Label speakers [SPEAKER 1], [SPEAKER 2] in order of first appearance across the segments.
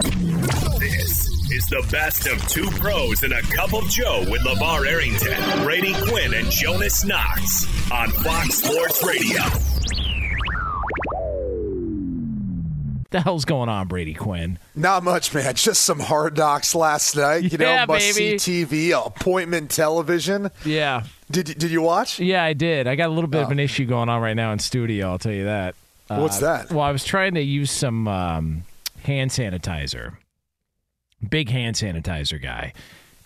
[SPEAKER 1] This is the best of two pros and a cup of Joe with LeVar Arrington, Brady Quinn, and Jonas Knox on Fox Sports Radio.
[SPEAKER 2] the hell's going on, Brady Quinn?
[SPEAKER 3] Not much, man. Just some hard knocks last night. You
[SPEAKER 2] Yeah,
[SPEAKER 3] know, must
[SPEAKER 2] baby.
[SPEAKER 3] see TV, appointment television.
[SPEAKER 2] Yeah.
[SPEAKER 3] Did did you watch?
[SPEAKER 2] Yeah, I did. I got a little bit of
[SPEAKER 3] Oh.
[SPEAKER 2] an issue going on right now in studio. I'll tell you that.
[SPEAKER 3] What's
[SPEAKER 2] Uh,
[SPEAKER 3] that?
[SPEAKER 2] Well, I was trying to use some um, hand sanitizer. Big hand sanitizer guy.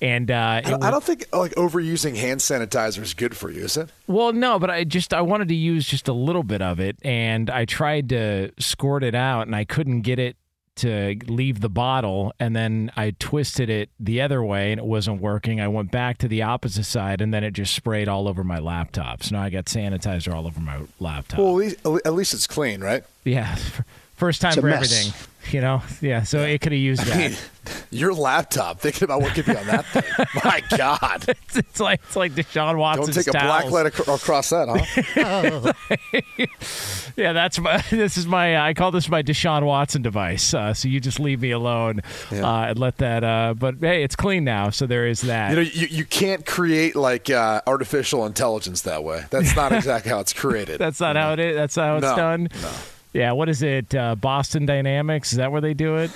[SPEAKER 2] And uh,
[SPEAKER 3] I don't, I don't think like overusing hand sanitizer is good for you, is it?
[SPEAKER 2] Well, no, but I just I wanted to use just a little bit of it, and I tried to squirt it out, and I couldn't get it to leave the bottle, and then I twisted it the other way, and it wasn't working. I went back to the opposite side, and then it just sprayed all over my laptop. So now I got sanitizer all over my laptop.
[SPEAKER 3] Well, at least, at least it's clean, right?
[SPEAKER 2] yeah, first time for
[SPEAKER 3] mess.
[SPEAKER 2] everything. You know, yeah. So it could have used
[SPEAKER 3] I mean, your laptop. Thinking about what could be on that thing. My God!
[SPEAKER 2] it's, it's like it's like Deshaun
[SPEAKER 3] Watson.
[SPEAKER 2] Don't
[SPEAKER 3] take a black light ac- across that, huh?
[SPEAKER 2] Yeah, that's my. This is my. I call this my Deshaun Watson device. Uh, so you just leave me alone uh, and let that. Uh, but hey, it's clean now, so there is that.
[SPEAKER 3] You know, you, you can't create like uh, artificial intelligence that way. That's not exactly how it's created.
[SPEAKER 2] that's not how it is. That's how it's
[SPEAKER 3] No,
[SPEAKER 2] done.
[SPEAKER 3] no.
[SPEAKER 2] Yeah, what is it? Uh, Boston Dynamics? Is that where they do it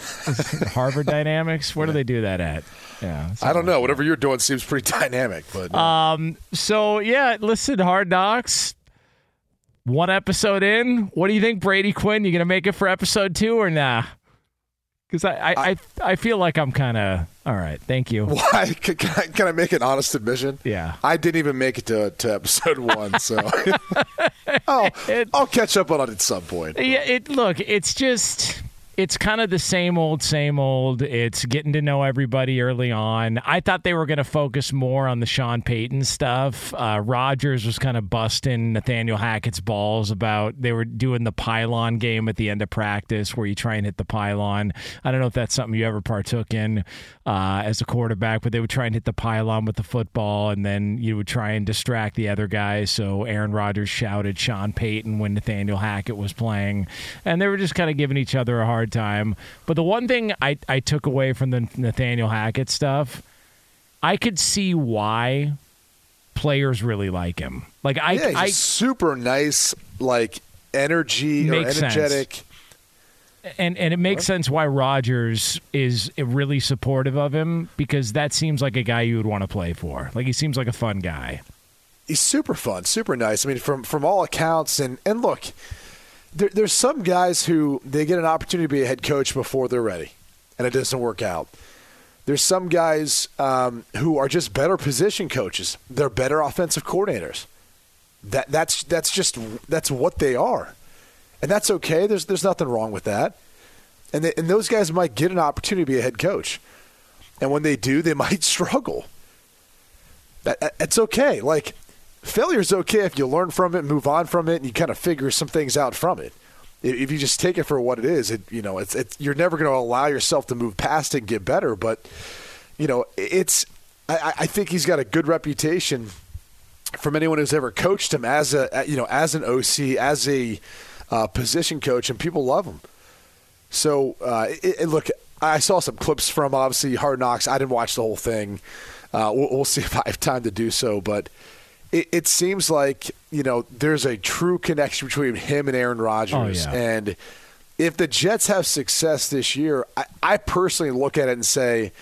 [SPEAKER 2] Harvard Dynamics? Where do they do that at? Yeah,
[SPEAKER 3] I don't know. Whatever you're doing seems pretty dynamic, but uh,
[SPEAKER 2] Um. So yeah, listen, Hard Knocks. One episode in. What do you think, Brady Quinn? You gonna make it for episode two or nah? Because I, I, I, I feel like I'm kind of all right. Thank you.
[SPEAKER 3] why? Can, can, I, can I make an honest admission?
[SPEAKER 2] Yeah.
[SPEAKER 3] I didn't even make it to, to episode one, so I'll, I'll catch up on it at some point.
[SPEAKER 2] Yeah, it look, it's just it's kind of the same old, same old. It's getting to know everybody early on. I thought they were going to focus more on the Sean Payton stuff. Uh, Rodgers was kind of busting Nathaniel Hackett's balls about they were doing the pylon game at the end of practice where you try and hit the pylon. I don't know if that's something you ever partook in uh, as a quarterback, but they would try and hit the pylon with the football, and then you would try and distract the other guys. So Aaron Rodgers shouted Sean Payton when Nathaniel Hackett was playing, and they were just kind of giving each other a hard time. But the one thing I, I took away from the Nathaniel Hackett stuff, I could see why players really like him. Like I,
[SPEAKER 3] yeah, he's
[SPEAKER 2] I
[SPEAKER 3] super nice, like energy or
[SPEAKER 2] Makes sense.
[SPEAKER 3] energetic.
[SPEAKER 2] and and it makes sense why Rodgers is really supportive of him because that seems like a guy you would want to play for. Like he seems like a fun guy.
[SPEAKER 3] He's super fun, super nice. I mean, from from all accounts, and and look, there, there's some guys who they get an opportunity to be a head coach before they're ready, and it doesn't work out. There's some guys um, who are just better position coaches. They're better offensive coordinators. That that's that's just that's what they are, and that's okay. There's there's nothing wrong with that. And they, and those guys might get an opportunity to be a head coach, and when they do, they might struggle. That, that- it's okay. Like failure is okay if you learn from it, move on from it, and you kind of figure some things out from it. if you just take it for what it is, it you know it's it's you're never going to allow yourself to move past it and get better. But you know it's I, I think he's got a good reputation from anyone who's ever coached him as a you know as an OC as a uh, position coach, and people love him. So uh, it, it, look, I saw some clips from obviously Hard Knocks. I didn't watch the whole thing. Uh, we'll, we'll, see if I have time to do so, but it, it, seems like you know there's a true connection between him and Aaron Rodgers,
[SPEAKER 2] oh, yeah.
[SPEAKER 3] and if the Jets have success this year, I, I personally look at it and say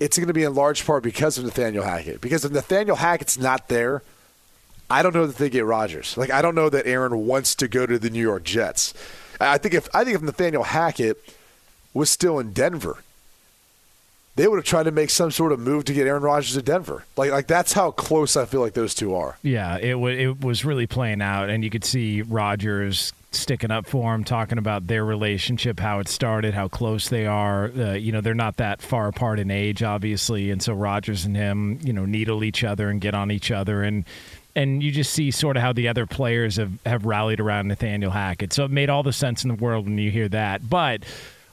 [SPEAKER 3] it's going to be in large part because of Nathaniel Hackett. Because if Nathaniel Hackett's not there, I don't know that they get Rodgers. Like I don't know that Aaron wants to go to the New York Jets. I think if I think if Nathaniel Hackett was still in Denver, they would have tried to make some sort of move to get Aaron Rodgers to Denver. Like like that's how close I feel like those two are.
[SPEAKER 2] Yeah, it w- it was really playing out, and you could see Rodgers sticking up for him, talking about their relationship, how it started, how close they are. Uh, you know, they're not that far apart in age, obviously, and so Rodgers and him, you know, needle each other and get on each other, and and you just see sort of how the other players have have rallied around Nathaniel Hackett. So it made all the sense in the world when you hear that, but.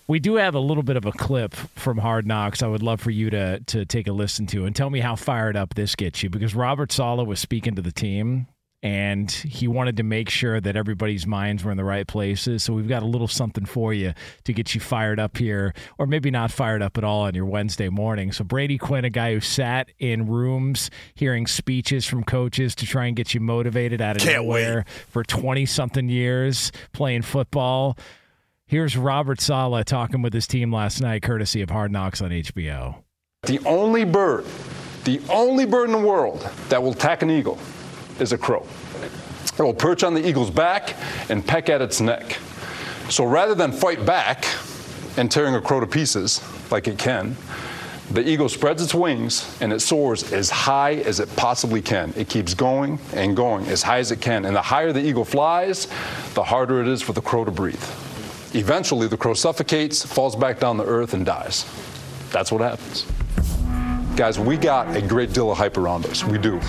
[SPEAKER 2] We do have a little bit of a clip from Hard Knocks. I would love for you to to take a listen to and tell me how fired up this gets you because Robert Saleh was speaking to the team and he wanted to make sure that everybody's minds were in the right places. So we've got a little something for you to get you fired up here, or maybe not fired up at all on your Wednesday morning. So Brady Quinn, a guy who sat in rooms hearing speeches from coaches to try and get you motivated out of
[SPEAKER 3] Can't
[SPEAKER 2] nowhere
[SPEAKER 3] wait.
[SPEAKER 2] for 20 something years playing football. Here's Robert Saleh talking with his team last night, courtesy of Hard Knocks on HBO.
[SPEAKER 4] The only bird, the only bird in the world that will attack an eagle is a crow. It will perch on the eagle's back and peck at its neck. So rather than fight back and tearing a crow to pieces like it can, the eagle spreads its wings and it soars as high as it possibly can. It keeps going and going as high as it can. And the higher the eagle flies, the harder it is for the crow to breathe. Eventually, the crow suffocates, falls back down the earth, and dies. That's what happens. Guys, we got a great deal of hype around us. We do.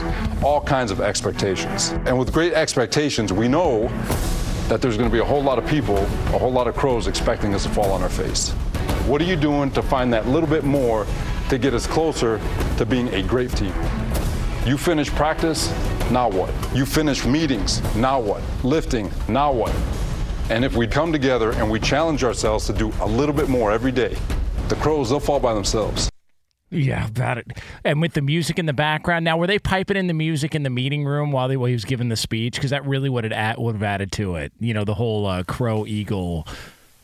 [SPEAKER 4] All kinds of expectations. And with great expectations, we know that there's going to be a whole lot of people, a whole lot of crows expecting us to fall on our face. What are you doing to find that little bit more to get us closer to being a great team? You finish practice, now what? You finish meetings, now what? Lifting, now what? And if we come together and we challenge ourselves to do a little bit more every day, the crows, they'll fall by themselves.
[SPEAKER 2] Yeah, about it. And with the music in the background. Now, were they piping in the music in the meeting room while, they, while he was giving the speech? Because that really would have, add, would have added to it. You know, the whole uh, crow eagle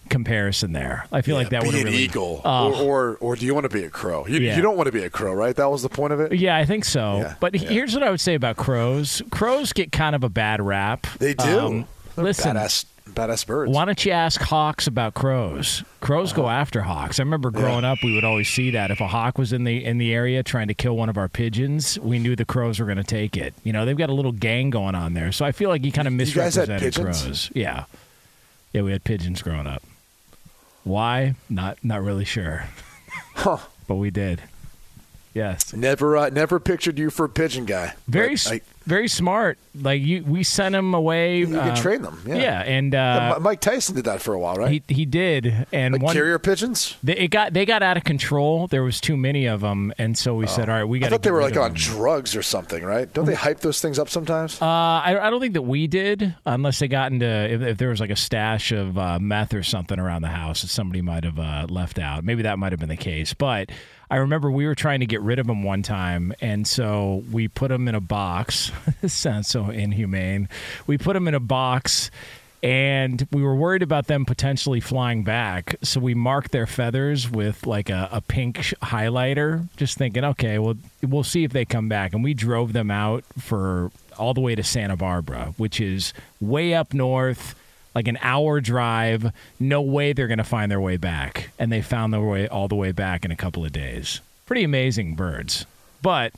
[SPEAKER 2] comparison there. I feel
[SPEAKER 3] Yeah,
[SPEAKER 2] like that would have
[SPEAKER 3] an
[SPEAKER 2] really.
[SPEAKER 3] eagle,
[SPEAKER 2] Oh.
[SPEAKER 3] or, or or do you want to be a crow? You,
[SPEAKER 2] Yeah.
[SPEAKER 3] you don't want to be a crow, right? That was the point of it.
[SPEAKER 2] Yeah, I think so.
[SPEAKER 3] Yeah,
[SPEAKER 2] but here's what I would say about crows. Crows get kind of a bad rap.
[SPEAKER 3] They do.
[SPEAKER 2] Um, listen,
[SPEAKER 3] badass, badass birds.
[SPEAKER 2] Why don't you ask hawks about crows? Crows go after hawks. I remember growing up, we would always see that if a hawk was in the in the area trying to kill one of our pigeons, we knew the crows were going to take it. You know, they've got a little gang going on there, so I feel like you kind of misrepresented crows. Yeah, yeah, we had pigeons growing up. Why? Not not really sure,
[SPEAKER 3] Huh.
[SPEAKER 2] but we did. Yes,
[SPEAKER 3] Never, uh, never pictured you for a pigeon guy.
[SPEAKER 2] very
[SPEAKER 3] But,
[SPEAKER 2] s
[SPEAKER 3] like,
[SPEAKER 2] very smart. Like you, we sent him away.
[SPEAKER 3] you can
[SPEAKER 2] uh,
[SPEAKER 3] train them. Yeah.
[SPEAKER 2] and uh,
[SPEAKER 3] Mi- Mike Tyson did that for a while, right?
[SPEAKER 2] he he did. And
[SPEAKER 3] like
[SPEAKER 2] one
[SPEAKER 3] carrier pigeons.
[SPEAKER 2] They, it got they got out of control. There was too many of them, and so we said, "All right, we got."
[SPEAKER 3] Oh. I thought they were like on drugs or something, right? Don't they hype those things up sometimes?
[SPEAKER 2] Uh, I, I don't think that we did, unless they got into if, if there was like a stash of uh, meth or something around the house that somebody might have uh, left out. Maybe that might have been the case. But I remember we were trying to get rid of them one time, and so we put them in a box. this sounds so inhumane. We put them in a box. And we were worried about them potentially flying back, so we marked their feathers with like a, a pink highlighter, just thinking, okay, well, we'll see if they come back. And we drove them out for all the way to Santa Barbara, which is way up north, like an hour drive. No way they're going to find their way back. And they found their way all the way back in a couple of days. Pretty amazing birds. But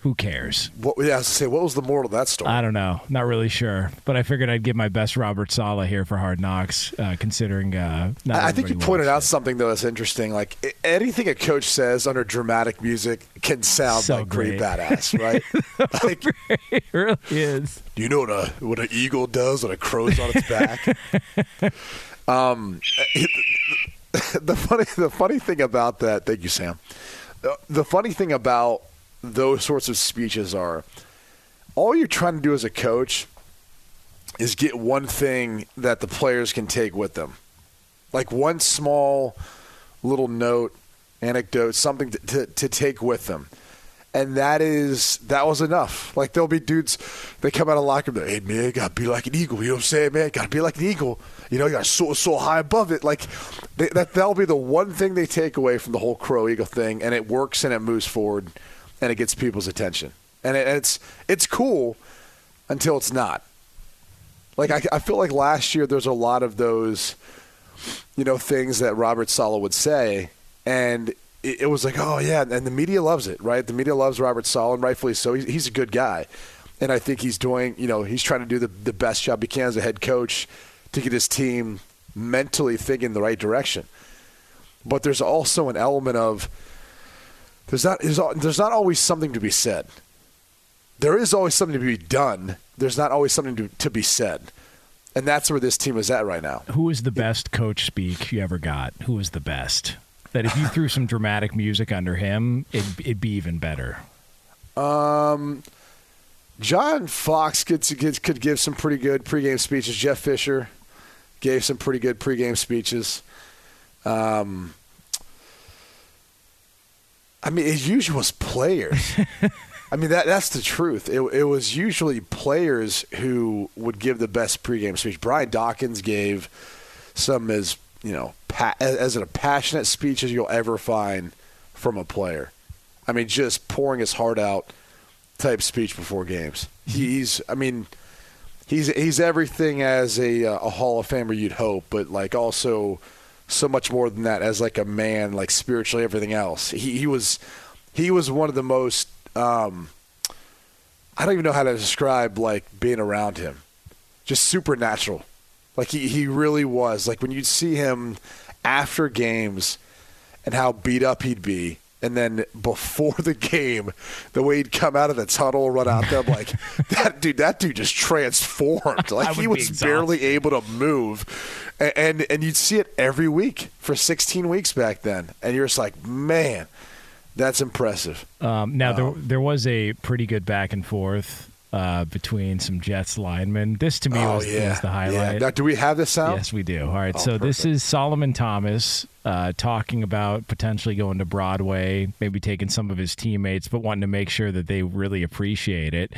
[SPEAKER 2] Who cares?
[SPEAKER 3] What, yeah, I was to say, what was the moral of that story?
[SPEAKER 2] I don't know. Not really sure. But I figured I'd give my best Robert Saleh here for Hard Knocks, uh, considering. Uh, not
[SPEAKER 3] I think you pointed out something though that's interesting. Like anything a coach says under dramatic music can sound
[SPEAKER 2] So
[SPEAKER 3] like pretty
[SPEAKER 2] great.
[SPEAKER 3] badass, right? like,
[SPEAKER 2] it. it really is.
[SPEAKER 3] do you know what a what an eagle does when a crow's on its back? um, the funny the funny thing about that, thank you, Sam. The- The funny thing about those sorts of speeches are all you're trying to do as a coach is get one thing that the players can take with them. Like one small little note, anecdote, something to, to, to take with them. And that is that was enough. Like there'll be dudes they come out of locker room, hey man, gotta be like an eagle. You know what I'm saying, man? Gotta be like an eagle. You know, you gotta soar so high above it. Like they, that that'll be the one thing they take away from the whole crow eagle thing, and it works and it moves forward, and it gets people's attention. And, it, it's it's cool until it's not. Like I, I feel like last year there's a lot of those, you know, things that Robert Saleh would say, and it, it was like, oh yeah, and the media loves it, right? The media loves Robert Saleh, and rightfully so. He's, he's a good guy, and I think he's doing, you know, he's trying to do the the best job he can as a head coach to get his team mentally thinking the right direction. But there's also an element of there's not there's, there's not always something to be said. There is always something to be done. There's not always something to, to be said. And that's where this team is at right now.
[SPEAKER 2] Who is the best coach speak you ever got? Who is the best? That if you threw some dramatic music under him, it'd, it'd be even better.
[SPEAKER 3] Um, John Fox could, could could give some pretty good pregame speeches. Jeff Fisher gave some pretty good pregame speeches. Um, I mean, it usually was players. I mean, that that's the truth. It, it was usually players who would give the best pregame speech. Brian Dawkins gave some as you know pa- as, as a passionate speech as you'll ever find from a player. I mean, just pouring his heart out type speech before games. He's, I mean, he's he's everything as a uh, a Hall of Famer you'd hope, but like also so much more than that as like a man, like spiritually everything else. He he was he was one of the most um, I don't even know how to describe like being around him. Just supernatural. Like he, he really was. Like when you'd see him after games and how beat up he'd be. And then before the game, the way he'd come out of the tunnel, run out there, I'm like, that dude, that dude just transformed. Like he was barely able to move, and, and and you'd see it every week for 16 weeks back then, and you're just like, man, that's impressive.
[SPEAKER 2] Um, now there there was a pretty good back and forth uh, between some Jets linemen. This to me
[SPEAKER 3] oh
[SPEAKER 2] was,
[SPEAKER 3] yeah,
[SPEAKER 2] was the
[SPEAKER 3] Yeah.
[SPEAKER 2] highlight.
[SPEAKER 3] Now, do we have this sound?
[SPEAKER 2] Yes, we do. All right.
[SPEAKER 3] Oh,
[SPEAKER 2] so this is Solomon Thomas uh, talking about potentially going to Broadway, maybe taking some of his teammates, but wanting to make sure that they really appreciate it.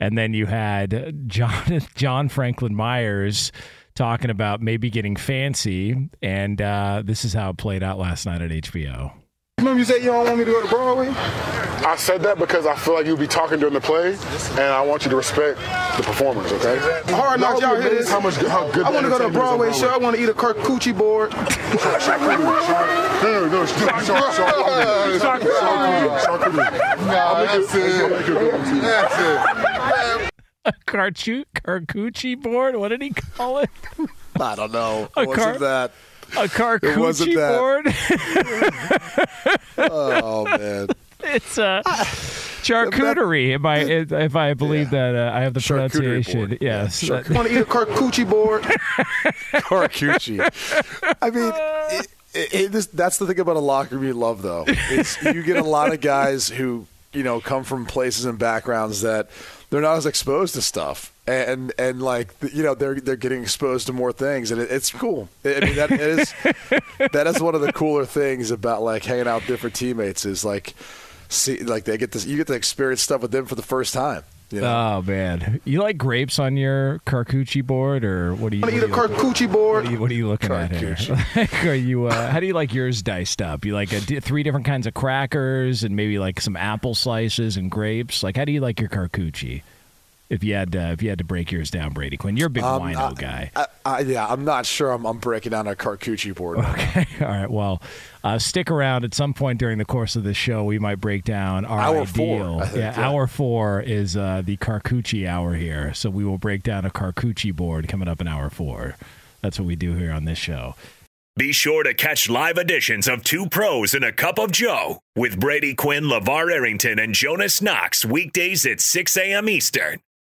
[SPEAKER 2] And then you had John John Franklin Myers talking about maybe getting fancy, and uh, this is how it played out last night at HBO.
[SPEAKER 5] Remember you said you don't want me to go to Broadway? I said that because I feel like you'd be talking during the play, and I want you to respect the performers, okay? Hard knocks, y'all hear this? How much, how good I want to go to a Broadway show. I want to eat a charcuterie board.
[SPEAKER 2] A carchu- carcucci board? What did he call it?
[SPEAKER 3] I don't know.
[SPEAKER 2] A
[SPEAKER 3] It wasn't
[SPEAKER 2] car-
[SPEAKER 3] that.
[SPEAKER 2] A
[SPEAKER 3] It wasn't
[SPEAKER 2] carcucci
[SPEAKER 3] that.
[SPEAKER 2] board?
[SPEAKER 3] Oh man.
[SPEAKER 2] It's a charcuterie. If I if I believe that uh, I have the pronunciation,
[SPEAKER 3] board.
[SPEAKER 2] yes.
[SPEAKER 3] Yeah,
[SPEAKER 2] That-
[SPEAKER 5] I want to eat a charcuterie board.
[SPEAKER 3] Carcucci. I mean, it, it, it, this, that's the thing about a locker room you love, though. It's, you get a lot of guys who you know come from places and backgrounds that they're not as exposed to stuff, and and like you know they're they're getting exposed to more things, and it, it's cool. I mean, that is that is one of the cooler things about like hanging out with different teammates is like see like they get this you get to experience stuff with them for the first time. You know?
[SPEAKER 2] Oh man, you like grapes on your carcucci board, or what do you?
[SPEAKER 5] I want to eat a
[SPEAKER 2] what do you-
[SPEAKER 5] charcuterie board.
[SPEAKER 2] What are you, what are you looking at here? Like, are you? Uh, how do you like yours diced up? You like a, three different kinds of crackers and maybe like some apple slices and grapes. Like, how do you like your carcucci? If you had uh, if you had to break yours down, Brady Quinn. You're a big
[SPEAKER 3] Um,
[SPEAKER 2] wino
[SPEAKER 3] I-
[SPEAKER 2] guy.
[SPEAKER 3] I, I, yeah, I'm not sure I'm, I'm breaking down a Carcucci board.
[SPEAKER 2] Okay. All right. Well, uh, stick around. At some point during the course of the show, we might break down our
[SPEAKER 3] Hour
[SPEAKER 2] ideal.
[SPEAKER 3] four, think,
[SPEAKER 2] yeah,
[SPEAKER 3] yeah.
[SPEAKER 2] hour four is uh, the Carcucci hour here. So we will break down a Carcucci board coming up in hour four. That's what we do here on this show.
[SPEAKER 1] Be sure to catch live editions of Two Pros and a Cup of Joe with Brady Quinn, LeVar Arrington, and Jonas Knox weekdays at 6 a.m. Eastern,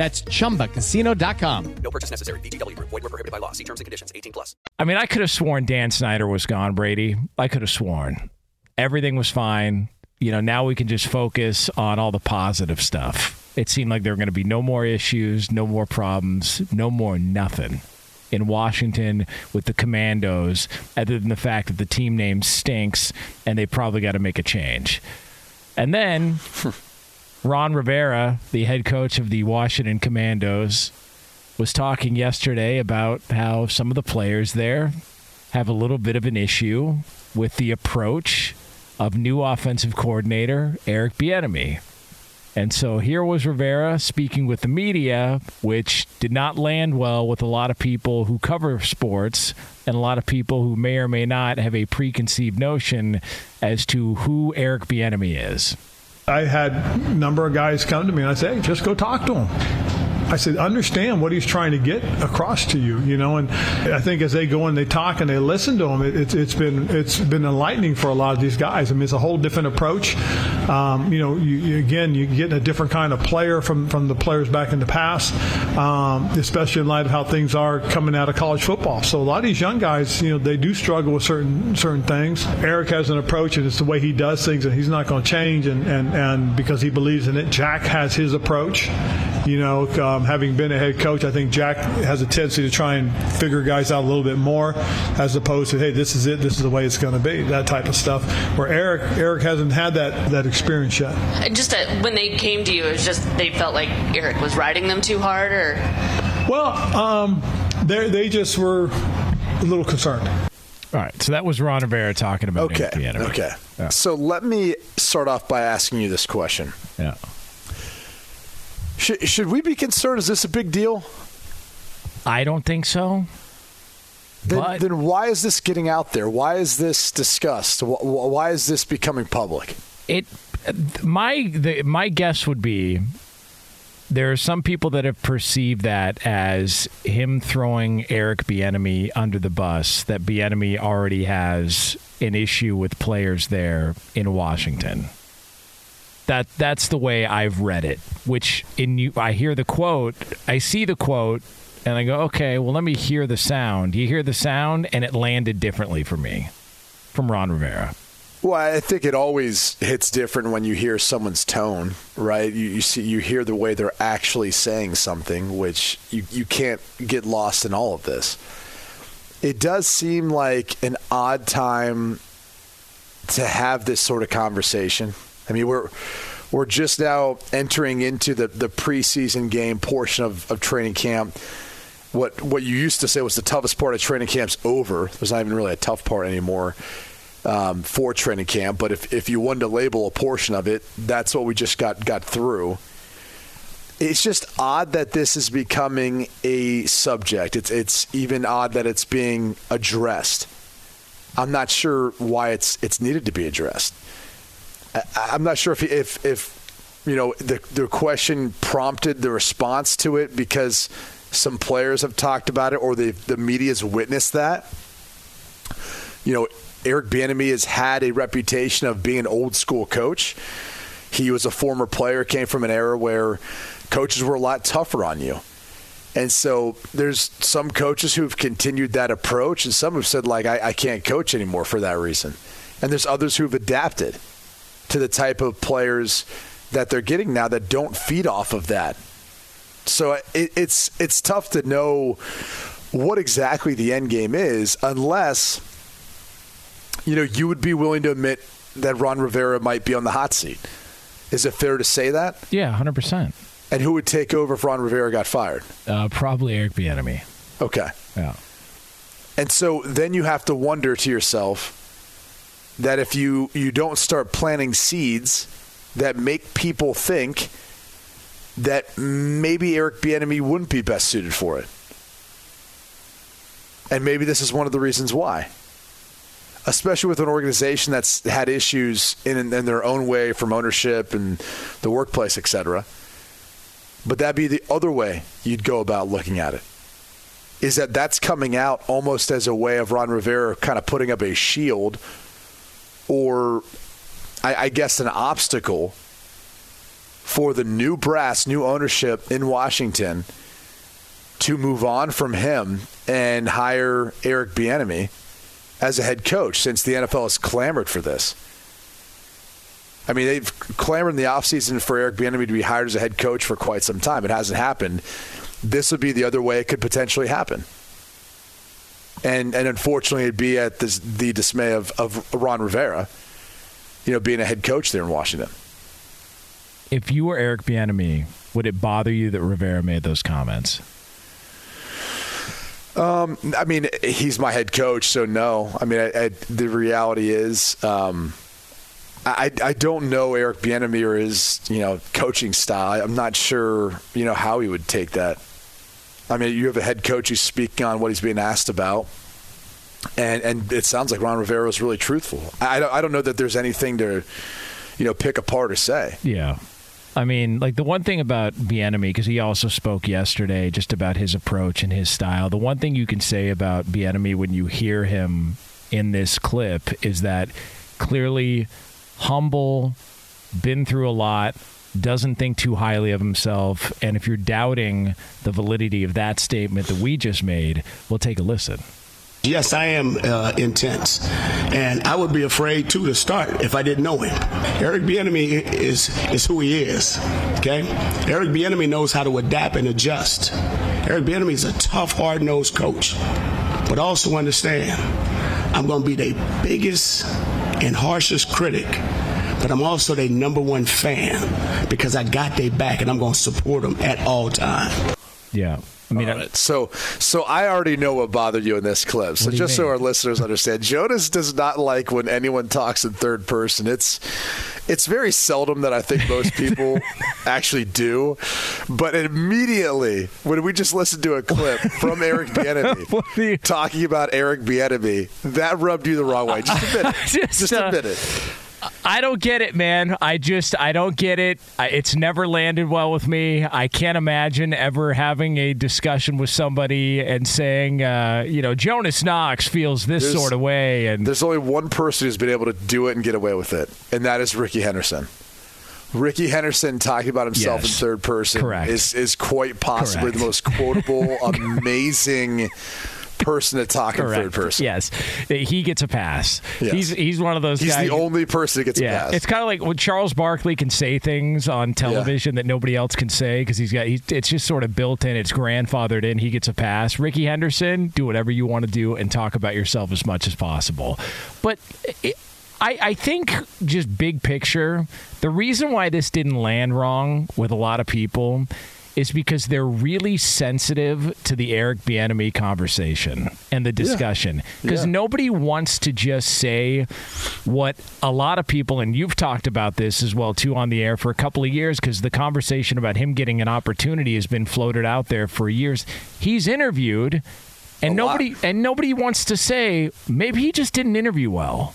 [SPEAKER 6] That's chumbacasino.com.
[SPEAKER 7] No purchase necessary. VGW Group. Void were prohibited by law. See terms and conditions. 18 plus.
[SPEAKER 2] I mean, I could have sworn Dan Snyder was gone, Brady. I could have sworn. Everything was fine. You know, now we can just focus on all the positive stuff. It seemed like there were going to be no more issues, no more problems, no more nothing in Washington with the Commanders, other than the fact that the team name stinks and they probably got to make a change. And then Ron Rivera, the head coach of the Washington Commanders, was talking yesterday about how some of the players there have a little bit of an issue with the approach of new offensive coordinator Eric Bieniemy. And so here was Rivera speaking with the media, which did not land well with a lot of people who cover sports and a lot of people who may or may not have a preconceived notion as to who Eric Bieniemy is.
[SPEAKER 8] I had a number of guys come to me and I said, hey, just go talk to him. I said, understand what he's trying to get across to you, you know. And I think as they go and they talk and they listen to him, it, it's it's been it's been enlightening for a lot of these guys. I mean, it's a whole different approach. Um, you know, you, you, again, you get a different kind of player from from the players back in the past, um, especially in light of how things are coming out of college football. So a lot of these young guys, you know, they do struggle with certain certain things. Eric has an approach, and it's the way he does things, and he's not going to change. And, and and because he believes in it, Jack has his approach You know, um, having been a head coach, I think Jack has a tendency to try and figure guys out a little bit more, as opposed to hey, this is it, this is the way it's going to be, that type of stuff. Where Eric Eric hasn't had that that experience yet.
[SPEAKER 9] And Just that when they came to you, it was just they felt like Eric was riding them too hard, or
[SPEAKER 8] Well, um, they they just were a little concerned.
[SPEAKER 2] All right, so that was Ron Rivera talking about
[SPEAKER 3] Okay.
[SPEAKER 2] Eric Bieniemy.
[SPEAKER 3] Okay.
[SPEAKER 2] Yeah.
[SPEAKER 3] So let me start off by asking you this question.
[SPEAKER 2] Yeah.
[SPEAKER 3] Should, should we be concerned? Is this a big deal?
[SPEAKER 2] I don't think so.
[SPEAKER 3] Then, then why is this getting out there? Why is this discussed? Wh- wh- Why is this becoming public?
[SPEAKER 2] It my the, my guess would be there are some people that have perceived that as him throwing Eric Bieniemy under the bus. That Bieniemy already has an issue with players there in Washington. That that's the way I've read it. Which in you, I hear the quote, I see the quote, and I go, okay, well, let me hear the sound. You hear the sound, and it landed differently for me from Ron Rivera.
[SPEAKER 3] Well, I think it always hits different when you hear someone's tone, right? You, you see, you hear the way they're actually saying something, which you, you can't get lost in all of this. It does seem like an odd time to have this sort of conversation. I mean, we're we're just now entering into the, the preseason game portion of, of training camp. What what you used to say was the toughest part of training camp's over. There's not even really a tough part anymore um, for training camp. But if, if you wanted to label a portion of it, that's what we just got got through. It's just odd that this is becoming a subject. It's it's even odd that it's being addressed. I'm not sure why it's it's needed to be addressed. I'm not sure if if if you know the the question prompted the response to it because some players have talked about it or the the media's witnessed that. You know, Eric Bieniemy has had a reputation of being an old school coach. He was a former player, came from an era where coaches were a lot tougher on you. And so there's some coaches who've continued that approach, and some have said, like, I, I can't coach anymore for that reason. And there's others who've adapted to the type of players that they're getting now that don't feed off of that. So it, it's it's tough to know what exactly the end game is unless you know you would be willing to admit that Ron Rivera might be on the hot seat. Is it fair to say that?
[SPEAKER 2] Yeah, hundred percent.
[SPEAKER 3] And who would take over if Ron Rivera got fired?
[SPEAKER 2] Uh, probably Eric Bieniemy.
[SPEAKER 3] Okay.
[SPEAKER 2] Yeah.
[SPEAKER 3] And so then you have to wonder to yourself that if you you don't start planting seeds that make people think that maybe Eric Bieniemy wouldn't be best suited for it. And maybe this is one of the reasons why. Especially with an organization that's had issues in, in their own way from ownership and the workplace, etc. But that'd be the other way you'd go about looking at it. Is that that's coming out almost as a way of Ron Rivera kind of putting up a shield or, I, I guess, an obstacle for the new brass, new ownership in Washington to move on from him and hire Eric Bieniemy as a head coach since the NFL has clamored for this. I mean, they've clamored in the offseason for Eric Bieniemy to be hired as a head coach for quite some time. It hasn't happened. This would be the other way it could potentially happen. And and unfortunately, it'd be at this, the dismay of, of Ron Rivera, you know, being a head coach there in Washington.
[SPEAKER 2] If you were Eric Bieniemy, would it bother you that Rivera made those comments?
[SPEAKER 3] Um, I mean, he's my head coach, so no. I mean, I, I, the reality is, um, I, I don't know Eric Bieniemy or his you know coaching style. I'm not sure you know how he would take that. I mean, you have a head coach who's speaking on what he's being asked about, and and it sounds like Ron Rivera is really truthful. I don't, I don't know that there's anything to you know pick apart or say.
[SPEAKER 2] Yeah. I mean, like the one thing about Bieniemy, because he also spoke yesterday just about his approach and his style. The one thing you can say about Bieniemy when you hear him in this clip is that clearly humble, been through a lot, doesn't think too highly of himself. And if you're doubting the validity of that statement that we just made, we'll take a listen.
[SPEAKER 10] Yes, I am uh, intense, and I would be afraid too to start if I didn't know him. Eric Bieniemy is is who he is. Okay, Eric Bieniemy knows how to adapt and adjust. Eric Bieniemy is a tough, hard-nosed coach, but also understand I'm going to be the biggest and harshest critic, but I'm also their number one fan because I got their back and I'm going to support them at all times.
[SPEAKER 2] Yeah. I mean,
[SPEAKER 3] All right. so so I already know what bothered you in this clip. So
[SPEAKER 2] What do you
[SPEAKER 3] just so our listeners understand, Jonas does not like when anyone talks in third person. It's it's very seldom that I think most people actually do. But immediately when we just listened to a clip from Eric Bieniemy talking about Eric Bieniemy, that rubbed you the wrong way. Just admit it.
[SPEAKER 2] Just,
[SPEAKER 3] just
[SPEAKER 2] uh,
[SPEAKER 3] admit it.
[SPEAKER 2] I don't get it, man. I just I don't get it. I, it's never landed well with me. I can't imagine ever having a discussion with somebody and saying, uh, you know, Jonas Knox feels this
[SPEAKER 3] There's-
[SPEAKER 2] sort of way, and
[SPEAKER 3] There's only one person who's been able to do it and get away with it, and that is Rickey Henderson. Rickey Henderson talking about himself
[SPEAKER 2] Yes.
[SPEAKER 3] in third person
[SPEAKER 2] Correct.
[SPEAKER 3] is is quite possibly
[SPEAKER 2] Correct.
[SPEAKER 3] the most quotable, amazing person to talk in third person.
[SPEAKER 2] Yes, he gets a pass.
[SPEAKER 3] Yes.
[SPEAKER 2] He's he's one of those
[SPEAKER 3] He's
[SPEAKER 2] guys.
[SPEAKER 3] the only person that gets
[SPEAKER 2] yeah,
[SPEAKER 3] a pass.
[SPEAKER 2] it's kind of like when Charles Barkley can say things on television that nobody else can say because he's got. He's, it's just sort of built in. It's grandfathered in. He gets a pass. Rickey Henderson, do whatever you want to do and talk about yourself as much as possible. But it, I, I think just big picture, the reason why this didn't land wrong with a lot of people is because they're really sensitive to the Eric Bieniemy conversation and the discussion. Because
[SPEAKER 11] Yeah.
[SPEAKER 2] nobody wants to just say what a lot of people, and you've talked about this as well too on the air for a couple of years, because the conversation about him getting an opportunity has been floated out there for years. He's interviewed, and nobody and nobody wants to say maybe he just didn't interview well.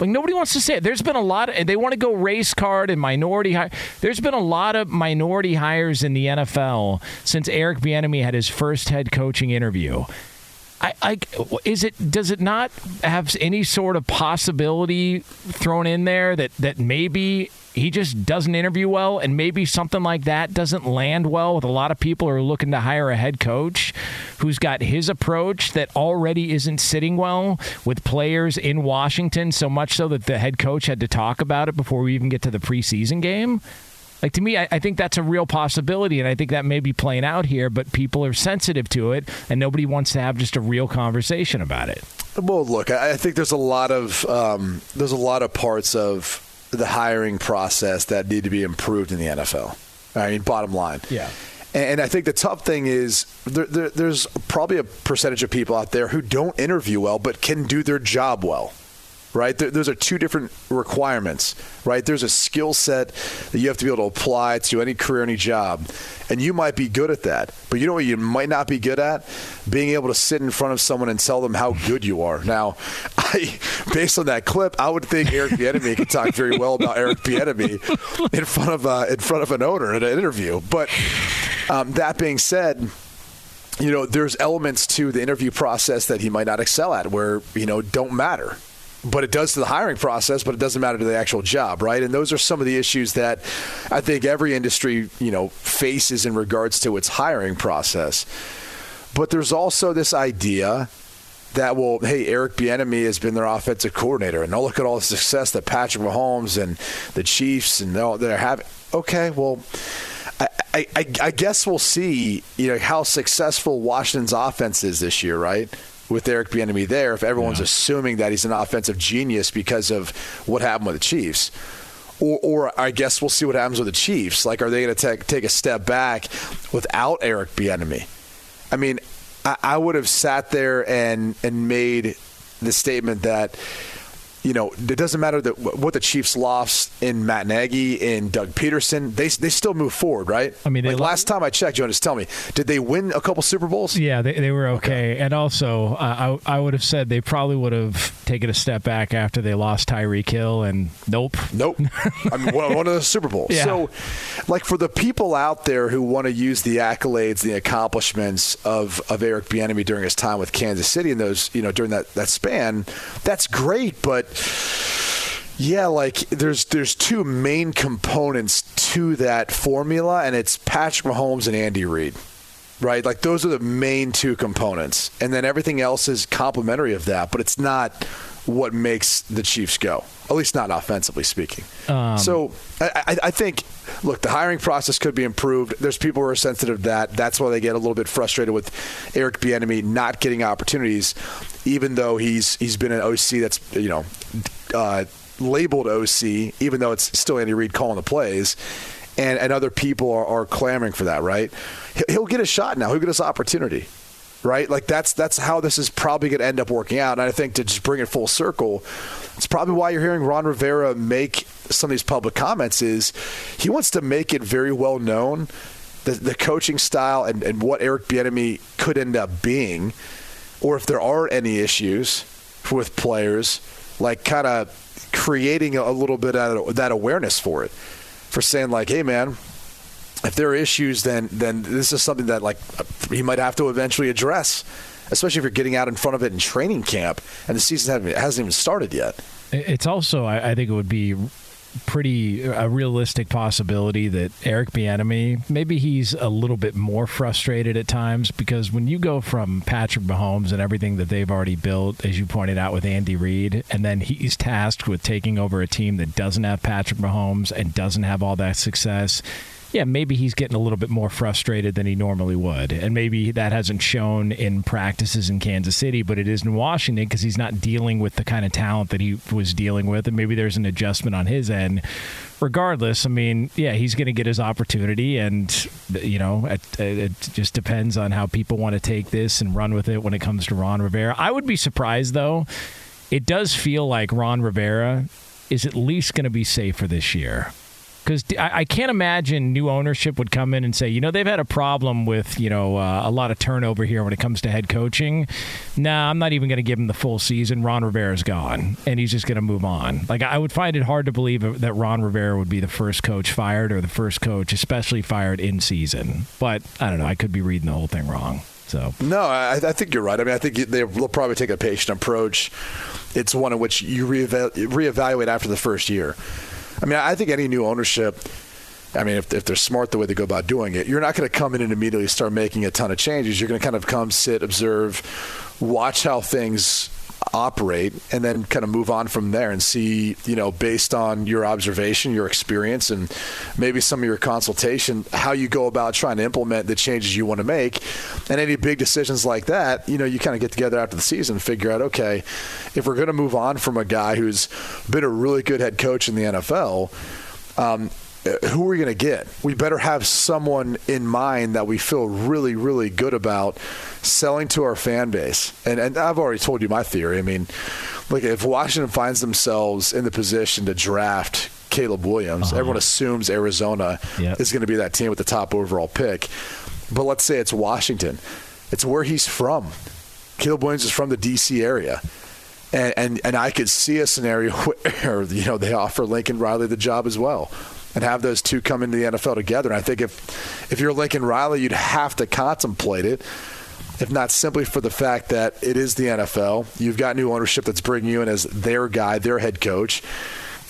[SPEAKER 2] Like nobody wants to say it. There's been a lot, they want to go race card and minority. Hi- There's been a lot of minority hires in the NFL since Eric Bieniemy had his first head coaching interview. I, I, is it? Does it not have any sort of possibility thrown in there that that maybe he just doesn't interview well, and maybe something like that doesn't land well with a lot of people who are looking to hire a head coach who's got his approach that already isn't sitting well with players in Washington. So much so that the head coach had to talk about it before we even get to the preseason game. Like to me, I, I think that's a real possibility, and I think that may be playing out here. But people are sensitive to it, and nobody wants to have just a real conversation about it.
[SPEAKER 3] Well, look, I I think there's a lot of um, there's a lot of parts of the hiring process that need to be improved in the NFL. I mean, bottom line.
[SPEAKER 2] Yeah.
[SPEAKER 3] And I think the tough thing is there, there, there's probably a percentage of people out there who don't interview well but can do their job well. Right? There, those are two different requirements. Right? There's a skill set that you have to be able to apply to any career, any job. And you might be good at that. But you know what you might not be good at? Being able to sit in front of someone and tell them how good you are. Now, I, based on that clip, I would think Eric Bieniemy could talk very well about Eric Bieniemy in front of uh, in front of an owner in an interview. But um, that being said, you know, there's elements to the interview process that he might not excel at, where you know don't matter. But it does to the hiring process, but it doesn't matter to the actual job, right? And those are some of the issues that I think every industry, you know, faces in regards to its hiring process. But there's also this idea that well, hey, Eric Bieniemy has been their offensive coordinator, and oh, look at all the success that Patrick Mahomes and the Chiefs and they're having. Okay, well, I, I I guess we'll see, you know, how successful Washington's offense is this year, right? With Eric Bieniemy there, if everyone's assuming that he's an offensive genius because of what happened with the Chiefs. Or, or I guess we'll see what happens with the Chiefs. Like, are they going to take take a step back without Eric Bieniemy? I mean, I, I would have sat there and and made the statement that you know it doesn't matter that what the Chiefs lost in Matt Nagy in Doug Pederson. They they still move forward, right? I mean, like last time I checked, Jonas, tell me, did they win a couple Super Bowls?
[SPEAKER 2] Yeah, they, they were okay. And also, uh, I, I would have said they probably would have taken a step back after they lost Tyreek Hill, and nope.
[SPEAKER 3] Nope. I mean, one, one of the Super Bowls.
[SPEAKER 2] Yeah.
[SPEAKER 3] So, like for the people out there who want to use the accolades, the accomplishments of, of Eric Bieniemy during his time with Kansas City and those, you know, during that, that span, that's great. But yeah, like there's there's two main components to that formula, and it's Patrick Mahomes and Andy Reid. right? Like those are the main two components, and then everything else is complementary of that. But it's not what makes the Chiefs go, at least not offensively speaking.
[SPEAKER 2] Um,
[SPEAKER 3] so I, I, I think, look, the hiring process could be improved. There's people who are sensitive to that. That's why they get a little bit frustrated with Eric Bieniemy not getting opportunities, even though he's he's been an OC that's you know uh, labeled OC, even though it's still Andy Reid calling the plays. And, and other people are, are clamoring for that, right? He'll- get a shot now. He'll get his opportunity right? Like that's that's how this is probably going to end up working out. And I think to just bring it full circle, it's probably why you're hearing Ron Rivera make some of these public comments. Is he wants to make it very well known the, the coaching style and, and what Eric Bieniemy could end up being, or if there are any issues with players, like kind of creating a little bit of that awareness for it, for saying like, hey man, if there are issues, then then this is something that like he might have to eventually address, especially if you're getting out in front of it in training camp and the season hasn't, even started yet.
[SPEAKER 2] It's also, I think it would be pretty a realistic possibility that Eric Bieniemy maybe he's a little bit more frustrated at times because when you go from Patrick Mahomes and everything that they've already built, as you pointed out with Andy Reid, and then he's tasked with taking over a team that doesn't have Patrick Mahomes and doesn't have all that success. Yeah, maybe he's getting a little bit more frustrated than he normally would. And maybe that hasn't shown in practices in Kansas City, but it is in Washington because he's not dealing with the kind of talent that he was dealing with. And maybe there's an adjustment on his end. Regardless, I mean, yeah, he's going to get his opportunity. And, you know, it, it just depends on how people want to take this and run with it when it comes to Ron Rivera. I would be surprised, though. It does feel like Ron Rivera is at least going to be safer this year because I, can't imagine new ownership would come in and say, you know, they've had a problem with you know uh, a lot of turnover here when it comes to head coaching. Nah, I'm not even going to give him the full season. Ron Rivera's gone, and he's just going to move on. Like I would find it hard to believe that Ron Rivera would be the first coach fired or the first coach, especially fired in season. But I don't know. I could be reading the whole thing wrong. So
[SPEAKER 3] No, I, I think you're right. I mean, I think they- they'll probably take a patient approach. It's one in which you reeva- reevaluate after the first year. I mean, I think any new ownership. I mean, if, if they're smart the way they go about doing it, you're not going to come in and immediately start making a ton of changes. You're going to kind of come, sit, observe, watch how things operate, and then kind of move on from there and see, you know, based on your observation, your experience, and maybe some of your consultation, how you go about trying to implement the changes you want to make. And any big decisions like that, you know, you kind of get together after the season and figure out, okay, if we're going to move on from a guy who's been a really good head coach in the NFL, um, Uh, who are we going to get? We better have someone in mind that we feel really, really good about selling to our fan base. And, and I've already told you my theory. I mean, look, if Washington finds themselves in the position to draft Caleb Williams, uh-huh. everyone assumes Arizona
[SPEAKER 2] Yep.
[SPEAKER 3] is going to be that team with the top overall pick. But let's say it's Washington, it's where he's from. Caleb Williams is from the D.C. area. And, and and I could see a scenario where you know they offer Lincoln Riley the job as well, and have those two come into the NFL together. And I think if if you're Lincoln Riley, you'd have to contemplate it, if not simply for the fact that it is the NFL. You've got new ownership that's bringing you in as their guy, their head coach.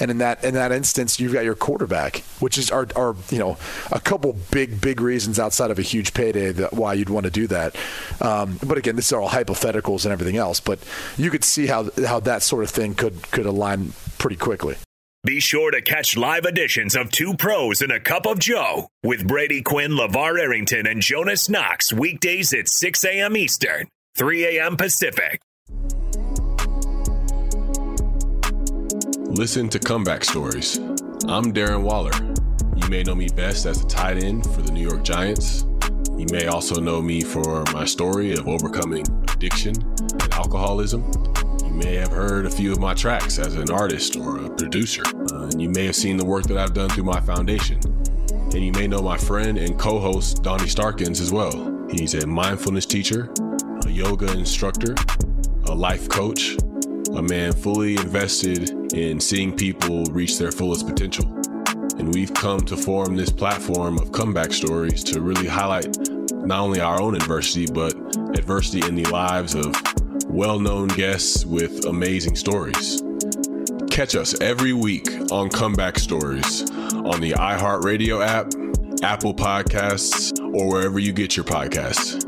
[SPEAKER 3] And in that in that instance, you've got your quarterback, which is are, are you know a couple big big reasons outside of a huge payday that why you'd want to do that. Um, but again, this are all hypotheticals and everything else. But you could see how how that sort of thing could could align pretty quickly.
[SPEAKER 1] Be sure to catch live editions of Two Pros and a Cup of Joe with Brady Quinn, LeVar Arrington, and Jonas Knox weekdays at 6 a.m. Eastern, 3 a.m. Pacific.
[SPEAKER 11] Listen to Comeback Stories. I'm Darren Waller. You may know me best as a tight end for the New York Giants. You may also know me for my story of overcoming addiction and alcoholism. You may have heard a few of my tracks as an artist or a producer. Uh, and you may have seen the work that I've done through my foundation. And you may know my friend and co host, Donnie Starkins, as well. He's a mindfulness teacher, a yoga instructor, a life coach, a man fully invested in seeing people reach their fullest potential. And we've come to form this platform of comeback stories to really highlight not only our own adversity, but adversity in the lives of well known guests with amazing stories. Catch us every week on Comeback Stories on the iHeartRadio app, Apple Podcasts, or wherever you get your podcasts.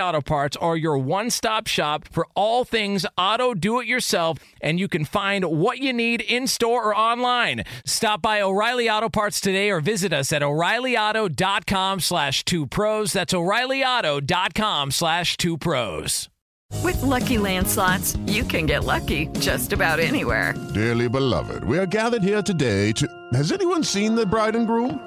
[SPEAKER 2] Auto Parts are your one stop shop for all things auto do it yourself, and you can find what you need in store or online. Stop by O'Reilly Auto Parts today or visit us at o'ReillyAuto.com slash two pros. That's o'ReillyAuto.com slash two pros.
[SPEAKER 12] With Lucky Land slots, you can get lucky just about anywhere.
[SPEAKER 13] Dearly beloved, we are gathered here today to. Has anyone seen the bride and groom?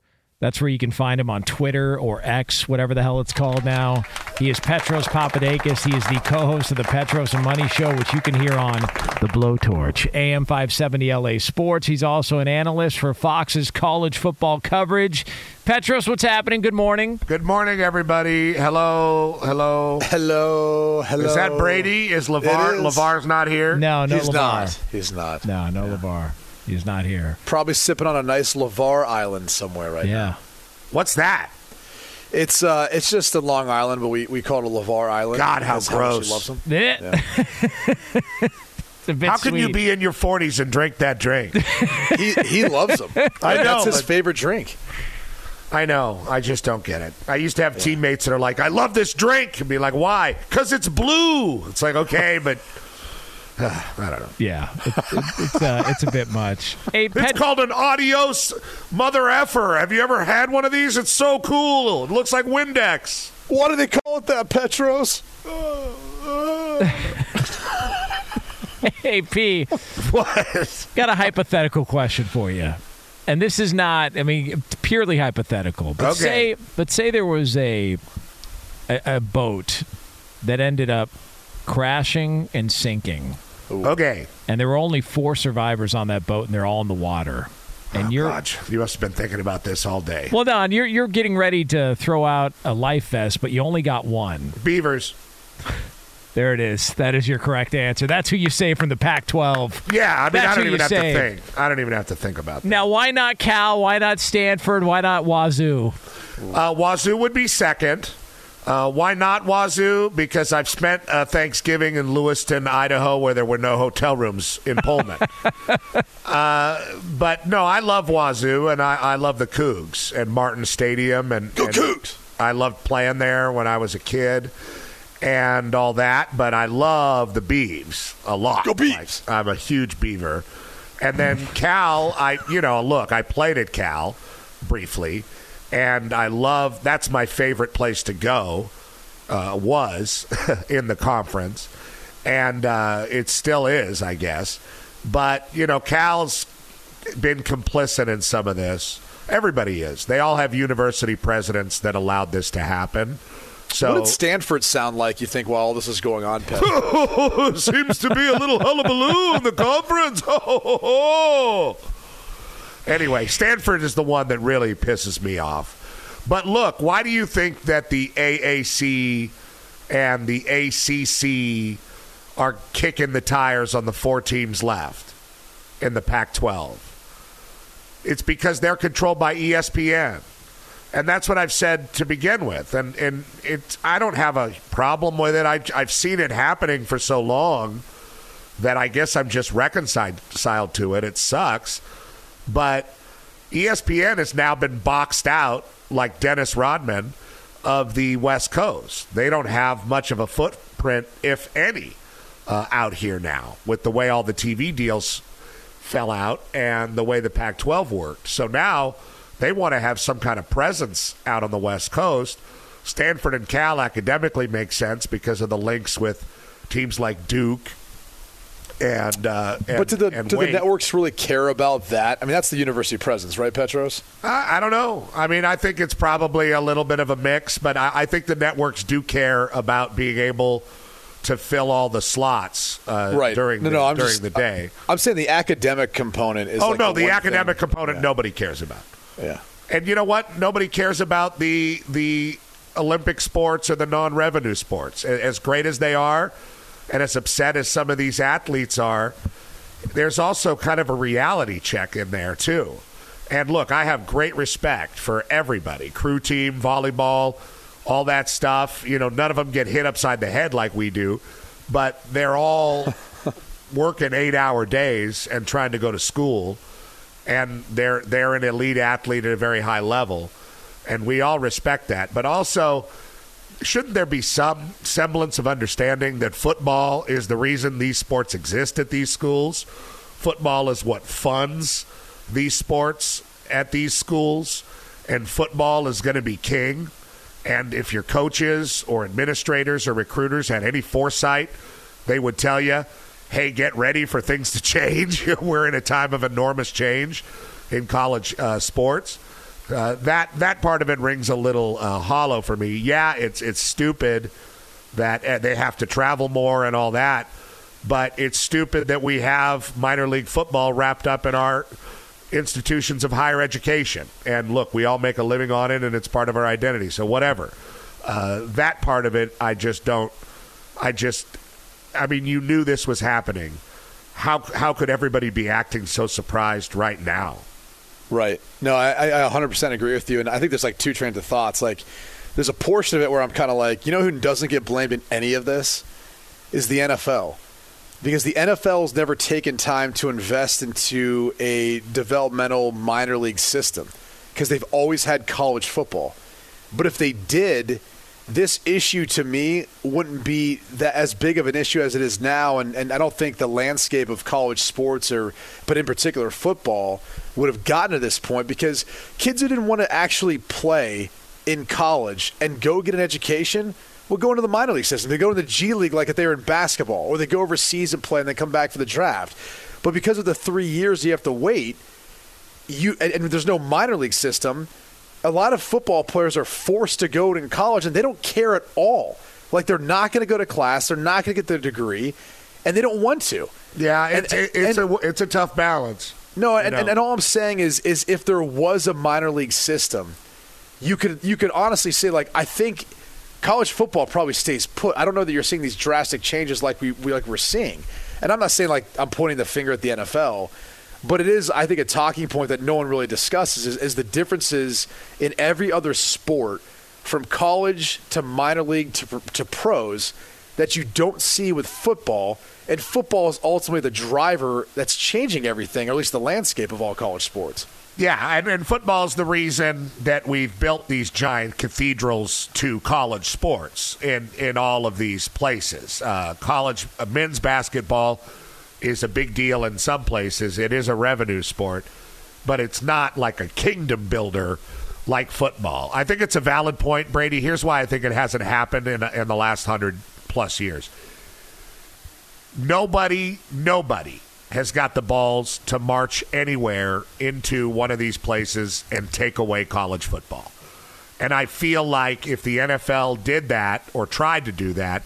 [SPEAKER 2] That's where you can find him on Twitter or X, whatever the hell it's called now. He is Petros Papadakis. He is the co-host of the Petros and Money Show, which you can hear on the Blowtorch, AM 570 LA Sports. He's also an analyst for Fox's college football coverage. Petros, what's happening? Good morning.
[SPEAKER 14] Good morning, everybody. Hello, hello,
[SPEAKER 3] hello, hello.
[SPEAKER 14] Is that Brady? Is LeVar?
[SPEAKER 3] Is.
[SPEAKER 14] LeVar's not here.
[SPEAKER 2] No, no,
[SPEAKER 3] He's
[SPEAKER 2] LeVar.
[SPEAKER 3] not. He's not.
[SPEAKER 2] No, no, yeah. LeVar. He's not here.
[SPEAKER 3] Probably sipping on a nice Lavar Island somewhere right
[SPEAKER 2] yeah.
[SPEAKER 3] now.
[SPEAKER 14] What's that?
[SPEAKER 3] It's uh, it's just in Long Island, but we, we call it a Lavar Island.
[SPEAKER 14] God, how gross!
[SPEAKER 3] How much loves them.
[SPEAKER 2] Yeah.
[SPEAKER 14] How can
[SPEAKER 2] sweet.
[SPEAKER 14] you be in your 40s and drink that drink?
[SPEAKER 3] he he loves them.
[SPEAKER 14] I know.
[SPEAKER 3] That's his favorite drink.
[SPEAKER 14] I know. I just don't get it. I used to have teammates that are like, "I love this drink," and be like, "Why?" Because it's blue. It's like, okay, but uh, I don't know.
[SPEAKER 2] Yeah, it, it, it's uh, it's a bit much. Hey,
[SPEAKER 14] It's
[SPEAKER 2] Pet-
[SPEAKER 14] called an adios mother effer. Have you ever had one of these? It's so cool. It looks like Windex.
[SPEAKER 3] Why do they call it that, Petros?
[SPEAKER 2] hey, P.
[SPEAKER 14] What?
[SPEAKER 2] Got a hypothetical question for you. And this is not, I mean, purely hypothetical. But
[SPEAKER 14] Okay.
[SPEAKER 2] say, but say there was a, a a boat that ended up crashing and sinking,
[SPEAKER 14] Okay.
[SPEAKER 2] and there were only four survivors on that boat, and they're all in the water. And
[SPEAKER 14] Oh,
[SPEAKER 2] you're
[SPEAKER 14] God, you must have been thinking about this all day.
[SPEAKER 2] well, Don, you're you're getting ready to throw out a life vest, but you only got one.
[SPEAKER 14] Beavers.
[SPEAKER 2] There it is. That is your correct answer. That's who you say from the Pac-12.
[SPEAKER 14] Yeah, I mean,
[SPEAKER 2] That's
[SPEAKER 14] I don't even have to think. I don't even have to think about that.
[SPEAKER 2] Now, why not Cal? Why not Stanford? Why not Wazoo?
[SPEAKER 14] Uh, Wazoo would be second. Uh, why not Wazoo? Because I've spent uh, Thanksgiving in Lewiston, Idaho, where there were no hotel rooms in Pullman. uh, but no, I love Wazoo, and I, I love the Cougs and Martin Stadium, and,
[SPEAKER 3] Go
[SPEAKER 14] and
[SPEAKER 3] Cougs!
[SPEAKER 14] I loved playing there when I was a kid. and all that, but I love the Beavs a lot. Go Beavs! I'm a huge Beaver. And then Cal, I you know, look, I played at Cal briefly, and I love that's my favorite place to go. Uh, was in the conference, and uh, it still is, I guess. But you know, Cal's been complicit in some of this. Everybody is. They all have university presidents that allowed this to happen. So
[SPEAKER 3] what did Stanford sound like? You think while all this is going on,
[SPEAKER 14] seems to be a little hullabaloo in the conference. anyway, Stanford is the one that really pisses me off. But look, why do you think that the AAC and the ACC are kicking the tires on the four teams left in the Pac 12? It's because they're controlled by ESPN. And that's what I've said to begin with. And, and it, I don't have a problem with it. I, I've seen it happening for so long that I guess I'm just reconciled to it. It sucks. But ESPN has now been boxed out, like Dennis Rodman, of the West Coast. They don't have much of a footprint, if any, uh, out here now with the way all the TV deals fell out and the way the Pac 12 worked. So now they want to have some kind of presence out on the West Coast. Stanford and Cal academically make sense because of the links with teams like Duke and, uh, and
[SPEAKER 3] but do the do the networks really care about that? I mean, that's the university presence, right, Petros?
[SPEAKER 14] I, I don't know. I mean, I think it's probably a little bit of a mix, but I, I think the networks do care about being able to fill all the slots uh,
[SPEAKER 3] Right.
[SPEAKER 14] during
[SPEAKER 3] no,
[SPEAKER 14] the,
[SPEAKER 3] no, I'm
[SPEAKER 14] during
[SPEAKER 3] just,
[SPEAKER 14] the day.
[SPEAKER 3] I'm saying the academic component is.
[SPEAKER 14] oh
[SPEAKER 3] like
[SPEAKER 14] no,
[SPEAKER 3] the,
[SPEAKER 14] the, academic
[SPEAKER 3] thing-
[SPEAKER 14] component nobody cares about.
[SPEAKER 3] Yeah.
[SPEAKER 14] And you know what? Nobody cares about the the Olympic sports or the non-revenue sports. As great as they are, and as upset as some of these athletes are, there's also kind of a reality check in there too. And look, I have great respect for everybody, crew team, volleyball, all that stuff. You know, none of them get hit upside the head like we do, but they're all working eight-hour days and trying to go to school and they're they're an elite athlete at a very high level, and we all respect that. But also, shouldn't there be some semblance of understanding that football is the reason these sports exist at these schools? Football is what funds these sports at these schools, and football is going to be king. And if your coaches or administrators or recruiters had any foresight, they would tell you, hey, get ready for things to change. We're in a time of enormous change in college uh, sports. Uh, that that part of it rings a little uh, hollow for me. Yeah, it's it's stupid that uh, they have to travel more and all that, but it's stupid that we have minor league football wrapped up in our institutions of higher education. And look, we all make a living on it, and it's part of our identity. So whatever. Uh, that part of it, I just don't. I just. I mean, you knew this was happening. How how could everybody be acting so surprised right now?
[SPEAKER 3] Right. No, I, I 100% agree with you. And I think there's like two trains of thoughts. Like, there's a portion of it where I'm kind of like, you know who doesn't get blamed in any of this? Is the NFL. Because the NFL's never taken time to invest into a developmental minor league system because they've always had college football. But if they did, this issue to me wouldn't be that as big of an issue as it is now and, and I don't think the landscape of college sports or but in particular football would have gotten to this point because kids who didn't want to actually play in college and go get an education will go into the minor league system. They go into the G League like if they were in basketball, or they go overseas and play and then come back for the draft. But because of the three years you have to wait, you and, and there's no minor league system, a lot of football players are forced to go to college and they don't care at all. Like they're not going to go to class, they're not going to get their degree, and they don't want to.
[SPEAKER 14] Yeah,
[SPEAKER 3] And-
[SPEAKER 14] it's, it's
[SPEAKER 3] and-
[SPEAKER 14] a it's a tough balance.
[SPEAKER 3] No, and, and, and all I'm saying is is if there was a minor league system, you could you could honestly say like I think college football probably stays put. I don't know that you're seeing these drastic changes like we, we like we're seeing. And I'm not saying like I'm pointing the finger at the NFL, but it is I think a talking point that no one really discusses is, is the differences in every other sport from college to minor league to to pros that you don't see with football. And football is ultimately the driver that's changing everything, or at least the landscape of all college sports.
[SPEAKER 14] Yeah, and, and is the reason that we've built these giant cathedrals to college sports in, in all of these places. Uh, college uh, men's basketball is a big deal in some places. It is a revenue sport, but it's not like a kingdom builder like football. I think it's a valid point, Brady. Here's why I think it hasn't happened in, in the last hundred plus years. Nobody, nobody has got the balls to march anywhere into one of these places and take away college football. And I feel like if the NFL did that or tried to do that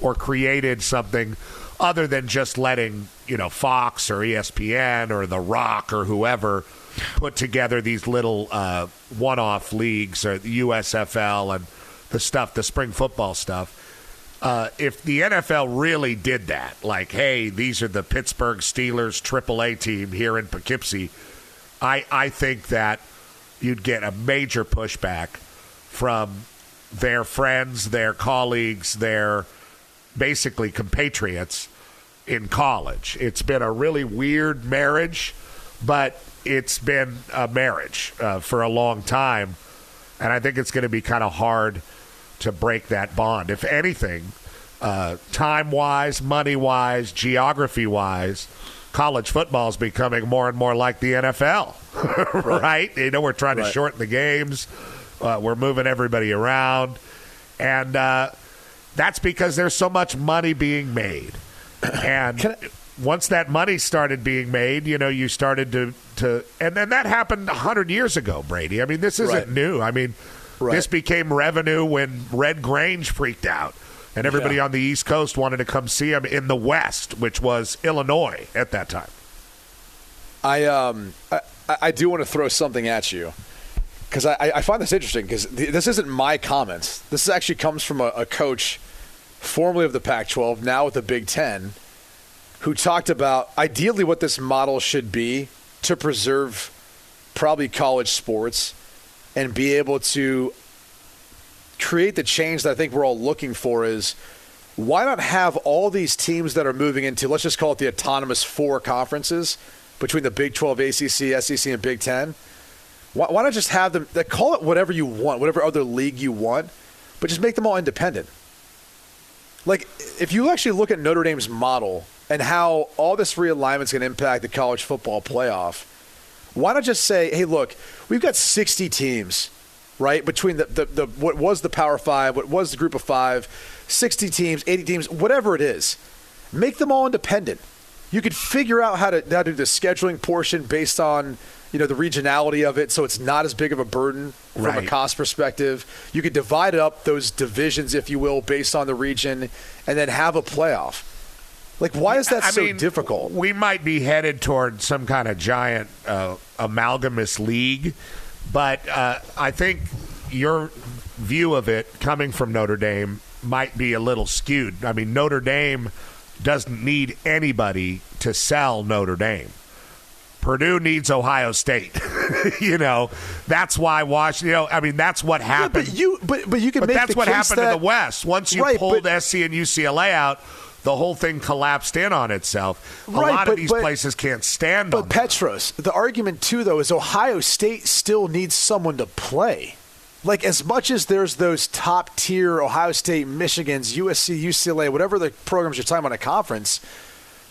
[SPEAKER 14] or created something other than just letting, you know, Fox or ESPN or The Rock or whoever put together these little uh, one off leagues or the USFL and the stuff, the spring football stuff uh, if the NFL really did that, like, hey, these are the Pittsburgh Steelers AAA team here in Poughkeepsie, I, I think that you'd get a major pushback from their friends, their colleagues, their basically compatriots in college. It's been a really weird marriage, but it's been a marriage uh, for a long time. And I think it's going to be kind of hard to break that bond. If anything, uh, time wise, money wise, geography wise, college football is becoming more and more like the NFL, right? You know, we're trying to shorten the games, uh, we're moving everybody around. And uh, that's because there's so much money being made. And once that money started being made, you know, you started to, to and then that happened 100 years ago, Brady. I mean, this isn't
[SPEAKER 3] Right.
[SPEAKER 14] new. I mean, this became revenue when Red Grange freaked out. And everybody
[SPEAKER 3] Yeah.
[SPEAKER 14] on the East Coast wanted to come see him in the West, which was Illinois at that time.
[SPEAKER 3] I um I, I do want to throw something at you because I, I find this interesting because th- this isn't my comments. This actually comes from a, a coach formerly of the Pac-12, now with the Big Ten, who talked about ideally what this model should be to preserve probably college sports and be able to create the change that I think we're all looking for is why not have all these teams that are moving into let's just call it the autonomous four conferences between the Big 12, ACC, SEC, and Big 10? Why, why not just have them call it whatever you want, whatever other league you want, but just make them all independent? Like if you actually look at Notre Dame's model and how all this realignment is going to impact the college football playoff, why not just say, hey, look, we've got 60 teams, right? Between the, the, the what was the Power Five, what was the Group of Five, 60 teams, 80 teams, whatever it is, make them all independent. You could figure out how to how to do the scheduling portion based on you know the regionality of it, so it's not as big of a burden from a cost perspective. You could divide up those divisions, if you will, based on the region, and then have a playoff. Like, why is that
[SPEAKER 14] I
[SPEAKER 3] so
[SPEAKER 14] mean,
[SPEAKER 3] difficult?
[SPEAKER 14] We might be headed toward some kind of giant uh, amalgamous league, but uh, I think your view of it coming from Notre Dame might be a little skewed. I mean, Notre Dame doesn't need anybody to sell Notre Dame. Purdue needs Ohio State. you know, that's why Washington. You know, I mean, that's what happened.
[SPEAKER 3] but you, but but you can
[SPEAKER 14] But
[SPEAKER 3] make
[SPEAKER 14] that's
[SPEAKER 3] the
[SPEAKER 14] what happened
[SPEAKER 3] that,
[SPEAKER 14] in the West. Once you
[SPEAKER 3] Right,
[SPEAKER 14] pulled
[SPEAKER 3] but-
[SPEAKER 14] SC and UCLA out, the whole thing collapsed in on itself. A
[SPEAKER 3] Right,
[SPEAKER 14] lot
[SPEAKER 3] but-
[SPEAKER 14] of these
[SPEAKER 3] but-
[SPEAKER 14] places can't stand
[SPEAKER 3] But Petros, the argument too, though, is Ohio State still needs someone to play. Like as much as there's those top tier Ohio State, Michigan's, USC, UCLA, whatever the programs you're talking about in a conference,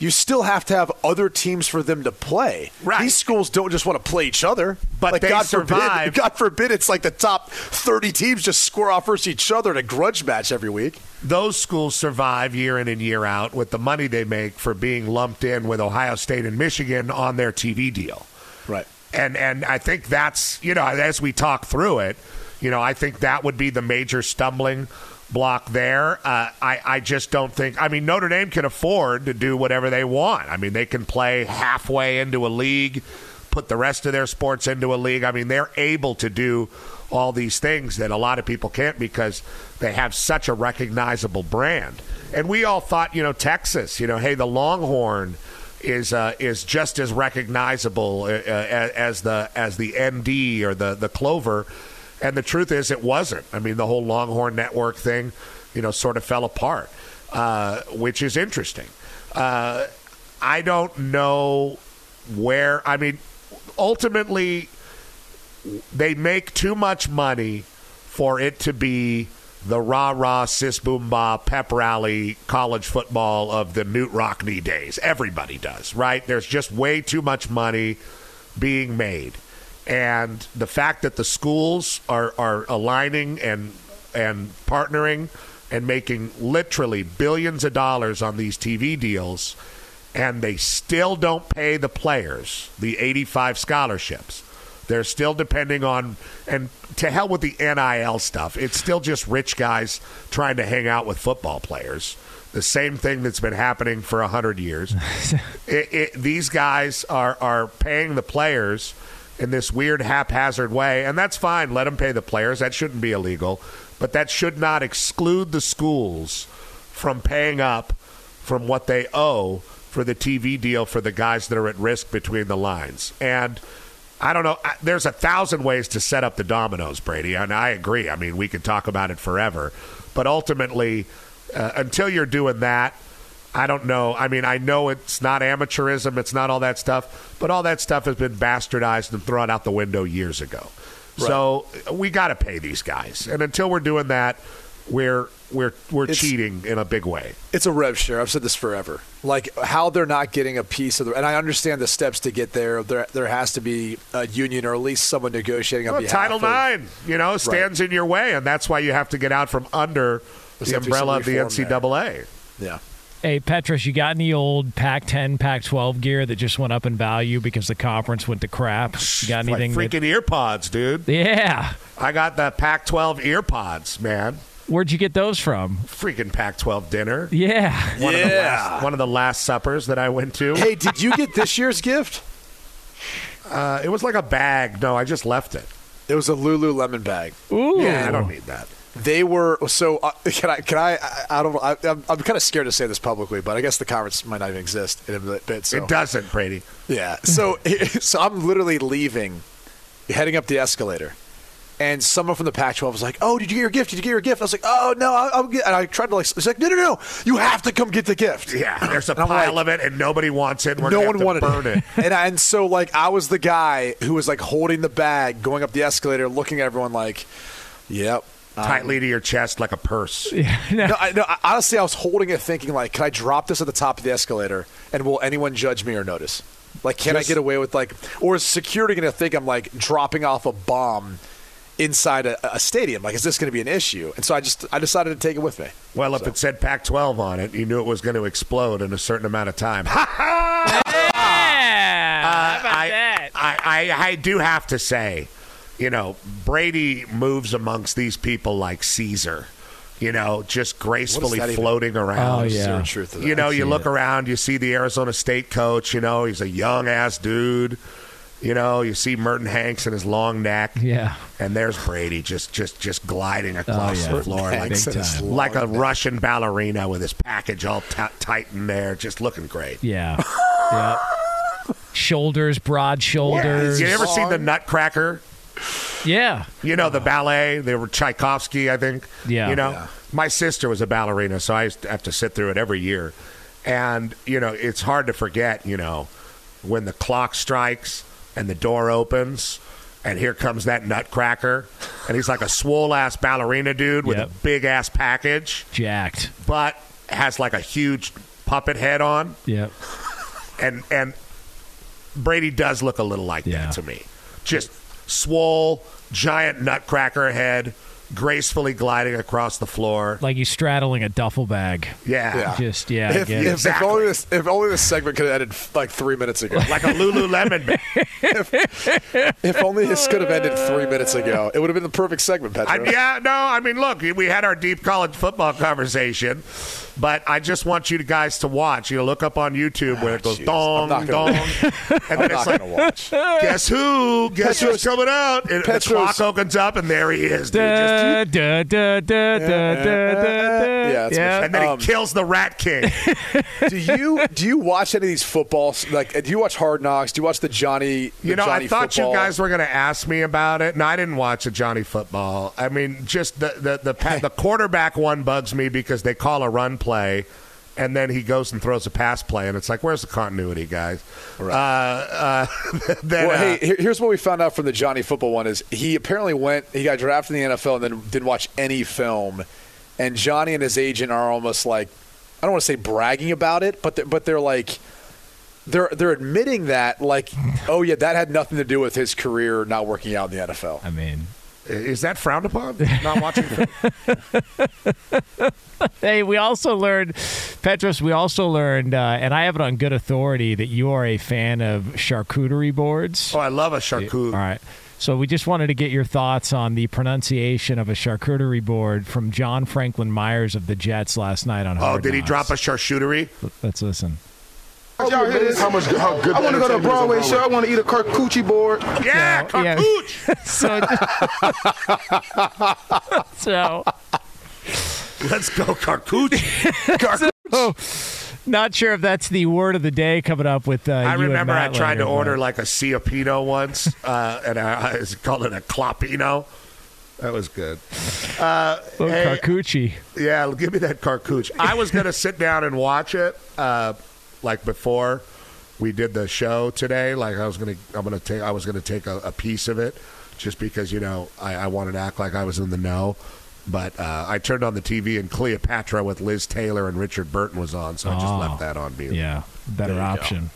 [SPEAKER 3] you still have to have other teams for them to play. Right. These schools don't just want to play each other.
[SPEAKER 14] But
[SPEAKER 3] like
[SPEAKER 14] they
[SPEAKER 3] God
[SPEAKER 14] survive.
[SPEAKER 3] Forbid, God forbid it's like the top 30 teams just score off versus each other in a grudge match every week.
[SPEAKER 14] those schools survive year in and year out with the money they make for being lumped in with Ohio State and Michigan on their TV deal.
[SPEAKER 3] Right.
[SPEAKER 14] And and I think that's you know as we talk through it, you know I think that would be the major stumbling block there. Uh, I I just don't think. I mean Notre Dame can afford to do whatever they want. I mean they can play halfway into a league, put the rest of their sports into a league. I mean they're able to do all these things that a lot of people can't because they have such a recognizable brand. And we all thought, you know, Texas, you know, hey, the Longhorn is uh, is just as recognizable uh, uh, as the as the ND or the the Clover. And the truth is, it wasn't. I mean, the whole Longhorn Network thing, you know, sort of fell apart, uh, which is interesting. Uh, I don't know where. I mean, ultimately, they make too much money for it to be the rah rah sis boom ba pep rally college football of the Knute Rockne days. Everybody does, right? There's just way too much money being made. And the fact that the schools are, are aligning and and partnering and making literally billions of dollars on these TV deals and they still don't pay the players the 85 scholarships. They're still depending on, and to hell with the NIL stuff. It's still just rich guys trying to hang out with football players. The same thing that's been happening for 100 years. it, it, these guys are, are paying the players in this weird haphazard way, and that's fine. Let them pay the players. That shouldn't be illegal. But that should not exclude the schools from paying up from what they owe for the TV deal for the guys that are at risk between the lines. And I don't know. There's a thousand ways to set up the dominoes, Brady, and I agree. I mean, we could talk about it forever, but ultimately, uh, until you're doing that, I don't know. I mean, I know it's not amateurism, it's not all that stuff, but all that stuff has been bastardized and thrown out the window years ago. So we got to pay these guys, and until we're doing that, we're we're we're
[SPEAKER 3] It's-
[SPEAKER 14] cheating in a big way.
[SPEAKER 3] It's a rev share. I've said this forever. Like how they're not getting a piece of the, and I understand the steps to get there. There, there has to be a union or at least someone negotiating on
[SPEAKER 14] Well,
[SPEAKER 3] behalf.
[SPEAKER 14] Title Nine, you know, stands in your way, and that's why you have to get out from under the
[SPEAKER 3] have to be some
[SPEAKER 14] umbrella of the
[SPEAKER 3] reform there.
[SPEAKER 14] NCAA.
[SPEAKER 3] Yeah.
[SPEAKER 2] Hey, Petros, you got any old Pac 10, Pac 12 gear that just went up in value because the conference went to crap? You got anything? that-
[SPEAKER 14] freaking ear pods, dude.
[SPEAKER 2] yeah.
[SPEAKER 14] I got the Pac-12 earpods, man.
[SPEAKER 2] Where'd you get those from?
[SPEAKER 14] Freaking Pac-12 dinner.
[SPEAKER 2] Yeah.
[SPEAKER 14] One of the
[SPEAKER 3] Yeah.
[SPEAKER 14] last, one of the last suppers that I went to.
[SPEAKER 3] Hey, did you get this year's gift?
[SPEAKER 14] Uh, it was like a bag. No, I just left it.
[SPEAKER 3] It was a Lululemon bag.
[SPEAKER 2] Ooh.
[SPEAKER 14] Yeah, I don't need that.
[SPEAKER 3] They were so. Uh, can I? Can I? I, I don't. I, I'm, I'm kind of scared to say this publicly, but I guess the conference might not even exist in a bit. So
[SPEAKER 14] It doesn't, Brady.
[SPEAKER 3] Yeah. So so I'm literally leaving, heading up the escalator, and someone from the Pac-12 was like, "Oh, did you get your gift? Did you get your gift?" I was like, "Oh no, I- I'll get." And I tried to like, it's like, "No, no, no, you have to come get the gift."
[SPEAKER 14] Yeah, there's a pile
[SPEAKER 3] like-
[SPEAKER 14] of it, and nobody wants it. We're
[SPEAKER 3] no one wanted
[SPEAKER 14] burn it.
[SPEAKER 3] and I, and so like I was the guy who was like holding the bag, going up the escalator, looking at everyone like, "Yep." Um,
[SPEAKER 14] tightly to your chest like a purse.
[SPEAKER 2] Yeah.
[SPEAKER 3] no, I, no, I- honestly, I was holding it, thinking like, "Can I drop this at the top of the escalator, and will anyone judge me or notice? Like, can I
[SPEAKER 14] Just-
[SPEAKER 3] get away with like, or is security going to think I'm like dropping off a bomb inside a, a stadium? Like, is this going to be an issue?" And so I just I decided to take it with me.
[SPEAKER 14] Well, if it said Pac-12 on it, you knew it was going to explode in a certain amount of time.
[SPEAKER 2] Yeah. How about
[SPEAKER 14] I,
[SPEAKER 2] that?
[SPEAKER 14] I, I, I do have to say, you know, Brady moves amongst these people like Caesar. You know, just gracefully
[SPEAKER 3] that even-
[SPEAKER 14] floating around.
[SPEAKER 2] Oh, yeah.
[SPEAKER 3] Truth to that.
[SPEAKER 14] You know, you look
[SPEAKER 2] it.
[SPEAKER 14] around, you see the Arizona State coach. You know, he's a young ass dude. You know, you see Merton Hanks and his long neck.
[SPEAKER 2] Yeah.
[SPEAKER 14] And there's Brady just just just gliding oh, across
[SPEAKER 2] yeah.
[SPEAKER 14] the floor like,
[SPEAKER 3] Hanks and his long
[SPEAKER 14] like a
[SPEAKER 3] neck.
[SPEAKER 14] Russian ballerina with his package all t- tight in there, just looking great.
[SPEAKER 2] Yeah. yeah. Shoulders, broad shoulders.
[SPEAKER 14] You ever seen the Nutcracker?
[SPEAKER 2] Yeah.
[SPEAKER 14] You know the ballet. They were Tchaikovsky, I think.
[SPEAKER 2] Yeah.
[SPEAKER 14] You know,
[SPEAKER 3] Yeah.
[SPEAKER 14] my sister was a ballerina, so I have to sit through it every year. And you know, it's hard to forget. You know, when the clock strikes and the door opens. And here comes that nutcracker, and he's like a swole ass ballerina dude with
[SPEAKER 2] Yep.
[SPEAKER 14] a big ass package,
[SPEAKER 2] Jacked.
[SPEAKER 14] but has like a huge puppet head on.
[SPEAKER 2] yeah
[SPEAKER 14] and and Brady does look a little like
[SPEAKER 2] Yeah.
[SPEAKER 14] that to me. Just swole, giant nutcracker head, gracefully gliding across the floor.
[SPEAKER 2] Like he's straddling a duffel bag.
[SPEAKER 14] Yeah.
[SPEAKER 3] Yeah.
[SPEAKER 2] Just, yeah. I
[SPEAKER 3] If,
[SPEAKER 2] get it.
[SPEAKER 3] if, if only this if only this segment could have ended like three minutes ago.
[SPEAKER 14] Like a Lululemon bag.
[SPEAKER 3] if only this could have ended three minutes ago, it would have been the perfect segment, Pedro.
[SPEAKER 14] I, yeah, no, I mean, look, we had our deep college football conversation, but I just want you guys to watch. You know, look up on YouTube where it goes
[SPEAKER 3] jeez.
[SPEAKER 14] dong,
[SPEAKER 3] I'm not
[SPEAKER 14] dong,
[SPEAKER 3] gonna-
[SPEAKER 14] and
[SPEAKER 3] I'm
[SPEAKER 14] then
[SPEAKER 3] not
[SPEAKER 14] it's like,
[SPEAKER 3] gonna watch.
[SPEAKER 14] guess who? Guess who's coming out? And the clock opens up, and there he is, dude.
[SPEAKER 2] Da, da, da, da, da, da, da, da.
[SPEAKER 3] Yeah,
[SPEAKER 2] yeah.
[SPEAKER 14] and then
[SPEAKER 3] Um,
[SPEAKER 14] he kills the Rat King.
[SPEAKER 3] do you do you watch any of these football like do you watch Hard Knocks? Do you watch the Johnny? The
[SPEAKER 14] You know,
[SPEAKER 3] Johnny
[SPEAKER 14] I thought
[SPEAKER 3] football?
[SPEAKER 14] you guys were going to ask me about it, and I didn't watch the Johnny football. I mean, just the the the, pa- the quarterback one bugs me because they call a run play, and then he goes and throws a pass play, and it's like, where's the continuity, guys? Uh, uh, then,
[SPEAKER 15] well,
[SPEAKER 14] uh,
[SPEAKER 15] hey, here's what we found out from the Johnny football one is he apparently went, he got drafted in the NFL and then didn't watch any film. And Johnny and his agent are almost like, I don't want to say bragging about it, but they're, but they're like, they're they're admitting that like, oh yeah, that had nothing to do with his career not working out in the NFL.
[SPEAKER 2] I mean,
[SPEAKER 14] is that frowned upon? Not watching.
[SPEAKER 2] hey, we also learned, Petros, we also learned, uh, and I have it on good authority, that you are a fan of charcuterie boards.
[SPEAKER 14] Oh, I love a charcuterie.
[SPEAKER 2] All right. So we just wanted to get your thoughts on the pronunciation of a charcuterie board from John Franklin Myers of the Jets last night on
[SPEAKER 14] Oh,
[SPEAKER 2] Hard
[SPEAKER 14] did he drop a charcuterie?
[SPEAKER 2] Let's listen.
[SPEAKER 16] Y'all hear this? How much? How good? I want to go to a Broadway show. I want to eat a carcucci board.
[SPEAKER 14] Yeah,
[SPEAKER 2] so, so,
[SPEAKER 14] Let's go, Carcucci.
[SPEAKER 2] so, not sure if that's the word of the day coming up with. Uh,
[SPEAKER 14] I
[SPEAKER 2] you and
[SPEAKER 14] remember I
[SPEAKER 2] Matt
[SPEAKER 14] tried to
[SPEAKER 2] later,
[SPEAKER 14] order
[SPEAKER 2] but-
[SPEAKER 14] like a cioppino once, uh, and I, I called it a Clopino. That was good. Uh,
[SPEAKER 2] Oh,
[SPEAKER 14] hey,
[SPEAKER 2] Carcucci.
[SPEAKER 14] yeah, give me that carcooch. I was going to sit down and watch it, uh, like before we did the show today. Like I was going to, I'm going to take, I was going to take a, a piece of it, just because you know I, I wanted to act like I was in the know. But uh, I turned on the TV and Cleopatra with Liz Taylor and Richard Burton was on, so I just
[SPEAKER 2] Oh,
[SPEAKER 14] left that on mute.
[SPEAKER 2] Yeah, better
[SPEAKER 14] There you go.
[SPEAKER 2] option.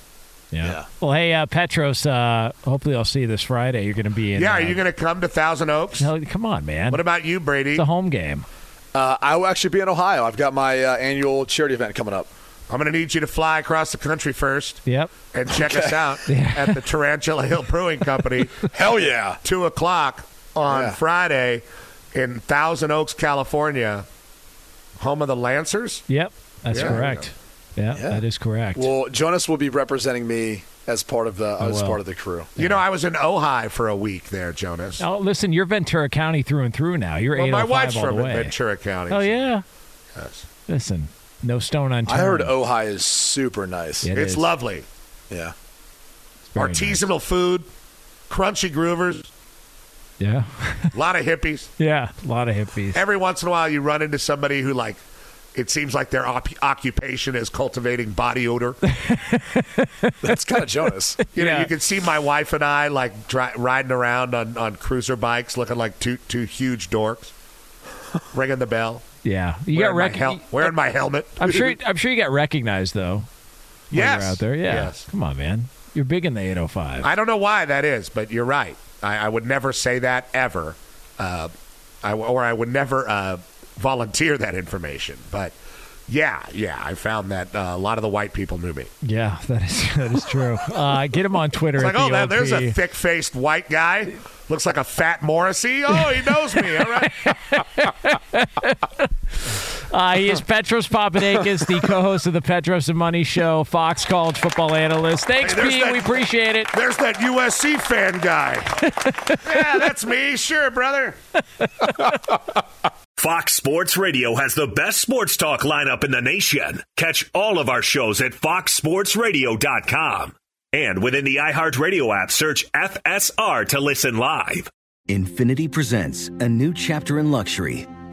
[SPEAKER 2] Yeah.
[SPEAKER 14] Yeah.
[SPEAKER 2] Well, hey, uh, Petros. Uh, hopefully, I'll see you this Friday. You're going to be in.
[SPEAKER 14] Yeah,
[SPEAKER 2] uh,
[SPEAKER 14] are you going to come to Thousand Oaks?
[SPEAKER 2] Hell, come on, man.
[SPEAKER 14] What about you, Brady?
[SPEAKER 2] It's a home game.
[SPEAKER 15] Uh, I will actually be in Ohio. I've got my uh, annual charity event coming up.
[SPEAKER 14] I'm going to need you to fly across the country first.
[SPEAKER 2] Yep.
[SPEAKER 14] And check
[SPEAKER 15] Okay.
[SPEAKER 14] us out at the Tarantula Hill Brewing Company.
[SPEAKER 15] Hell yeah.
[SPEAKER 14] Two o'clock on
[SPEAKER 15] Yeah.
[SPEAKER 14] Friday in Thousand Oaks, California, home of the Lancers.
[SPEAKER 2] Yep, that's
[SPEAKER 14] Yeah.
[SPEAKER 2] correct. Yeah, that is correct.
[SPEAKER 15] Well, Jonas will be representing me as part of the
[SPEAKER 2] Oh,
[SPEAKER 15] as
[SPEAKER 2] well.
[SPEAKER 15] part of the crew.
[SPEAKER 14] You know, I was in Ojai for a week there, Jonas.
[SPEAKER 2] Oh, listen, you're Ventura County through and through now. You're
[SPEAKER 14] Well, my
[SPEAKER 2] 805
[SPEAKER 14] wife's oh
[SPEAKER 2] all
[SPEAKER 14] from
[SPEAKER 2] the way.
[SPEAKER 14] Ventura County.
[SPEAKER 2] Oh yeah.
[SPEAKER 14] Yes.
[SPEAKER 2] Listen, no stone unturned.
[SPEAKER 15] I heard Ojai is super nice.
[SPEAKER 2] It
[SPEAKER 14] it's
[SPEAKER 2] is.
[SPEAKER 14] lovely.
[SPEAKER 15] Yeah.
[SPEAKER 2] very
[SPEAKER 14] Artisanal food, crunchy groovers,
[SPEAKER 2] Yeah.
[SPEAKER 14] a lot of hippies.
[SPEAKER 2] yeah. A lot of hippies.
[SPEAKER 14] Every once in a while, you run into somebody who, like, it seems like their op- occupation is cultivating body odor.
[SPEAKER 15] That's kind of Jonas.
[SPEAKER 14] You know, you can see my wife and I like dri- riding around on, on cruiser bikes, looking like two two huge dorks, ringing the bell.
[SPEAKER 2] Yeah. You
[SPEAKER 14] wearing
[SPEAKER 2] got
[SPEAKER 14] my hel- wearing my helmet.
[SPEAKER 2] I'm sure. I'm sure you got recognized though.
[SPEAKER 14] Yes.
[SPEAKER 2] You're out there. Yeah.
[SPEAKER 14] Yes.
[SPEAKER 2] Come on, man. You're big in the 805.
[SPEAKER 14] I don't know why that is, but you're right. I, I would never say that ever, uh, I, or I would never uh, volunteer that information. But yeah, yeah, I found that uh, a lot of the white people knew me.
[SPEAKER 2] yeah, that is that is true. Uh, get him on Twitter.
[SPEAKER 14] It's like, oh,
[SPEAKER 2] the
[SPEAKER 14] that, there's a thick-faced white guy. Looks like a fat Morrissey. Oh, he knows me. All right.
[SPEAKER 2] Uh, he is Petros Papadakis, the co-host of the Petros and Money Show, Fox College football analyst. Thanks,
[SPEAKER 14] Hey,
[SPEAKER 2] Pete.
[SPEAKER 14] that-
[SPEAKER 2] We appreciate it.
[SPEAKER 14] There's that USC fan guy. yeah, that's me. Sure, brother.
[SPEAKER 1] Fox Sports Radio has the best sports talk lineup in the nation. Catch all of our shows at foxsportsradio.com. And within the iHeartRadio app, search FSR to listen live.
[SPEAKER 17] Infiniti presents a new chapter in luxury,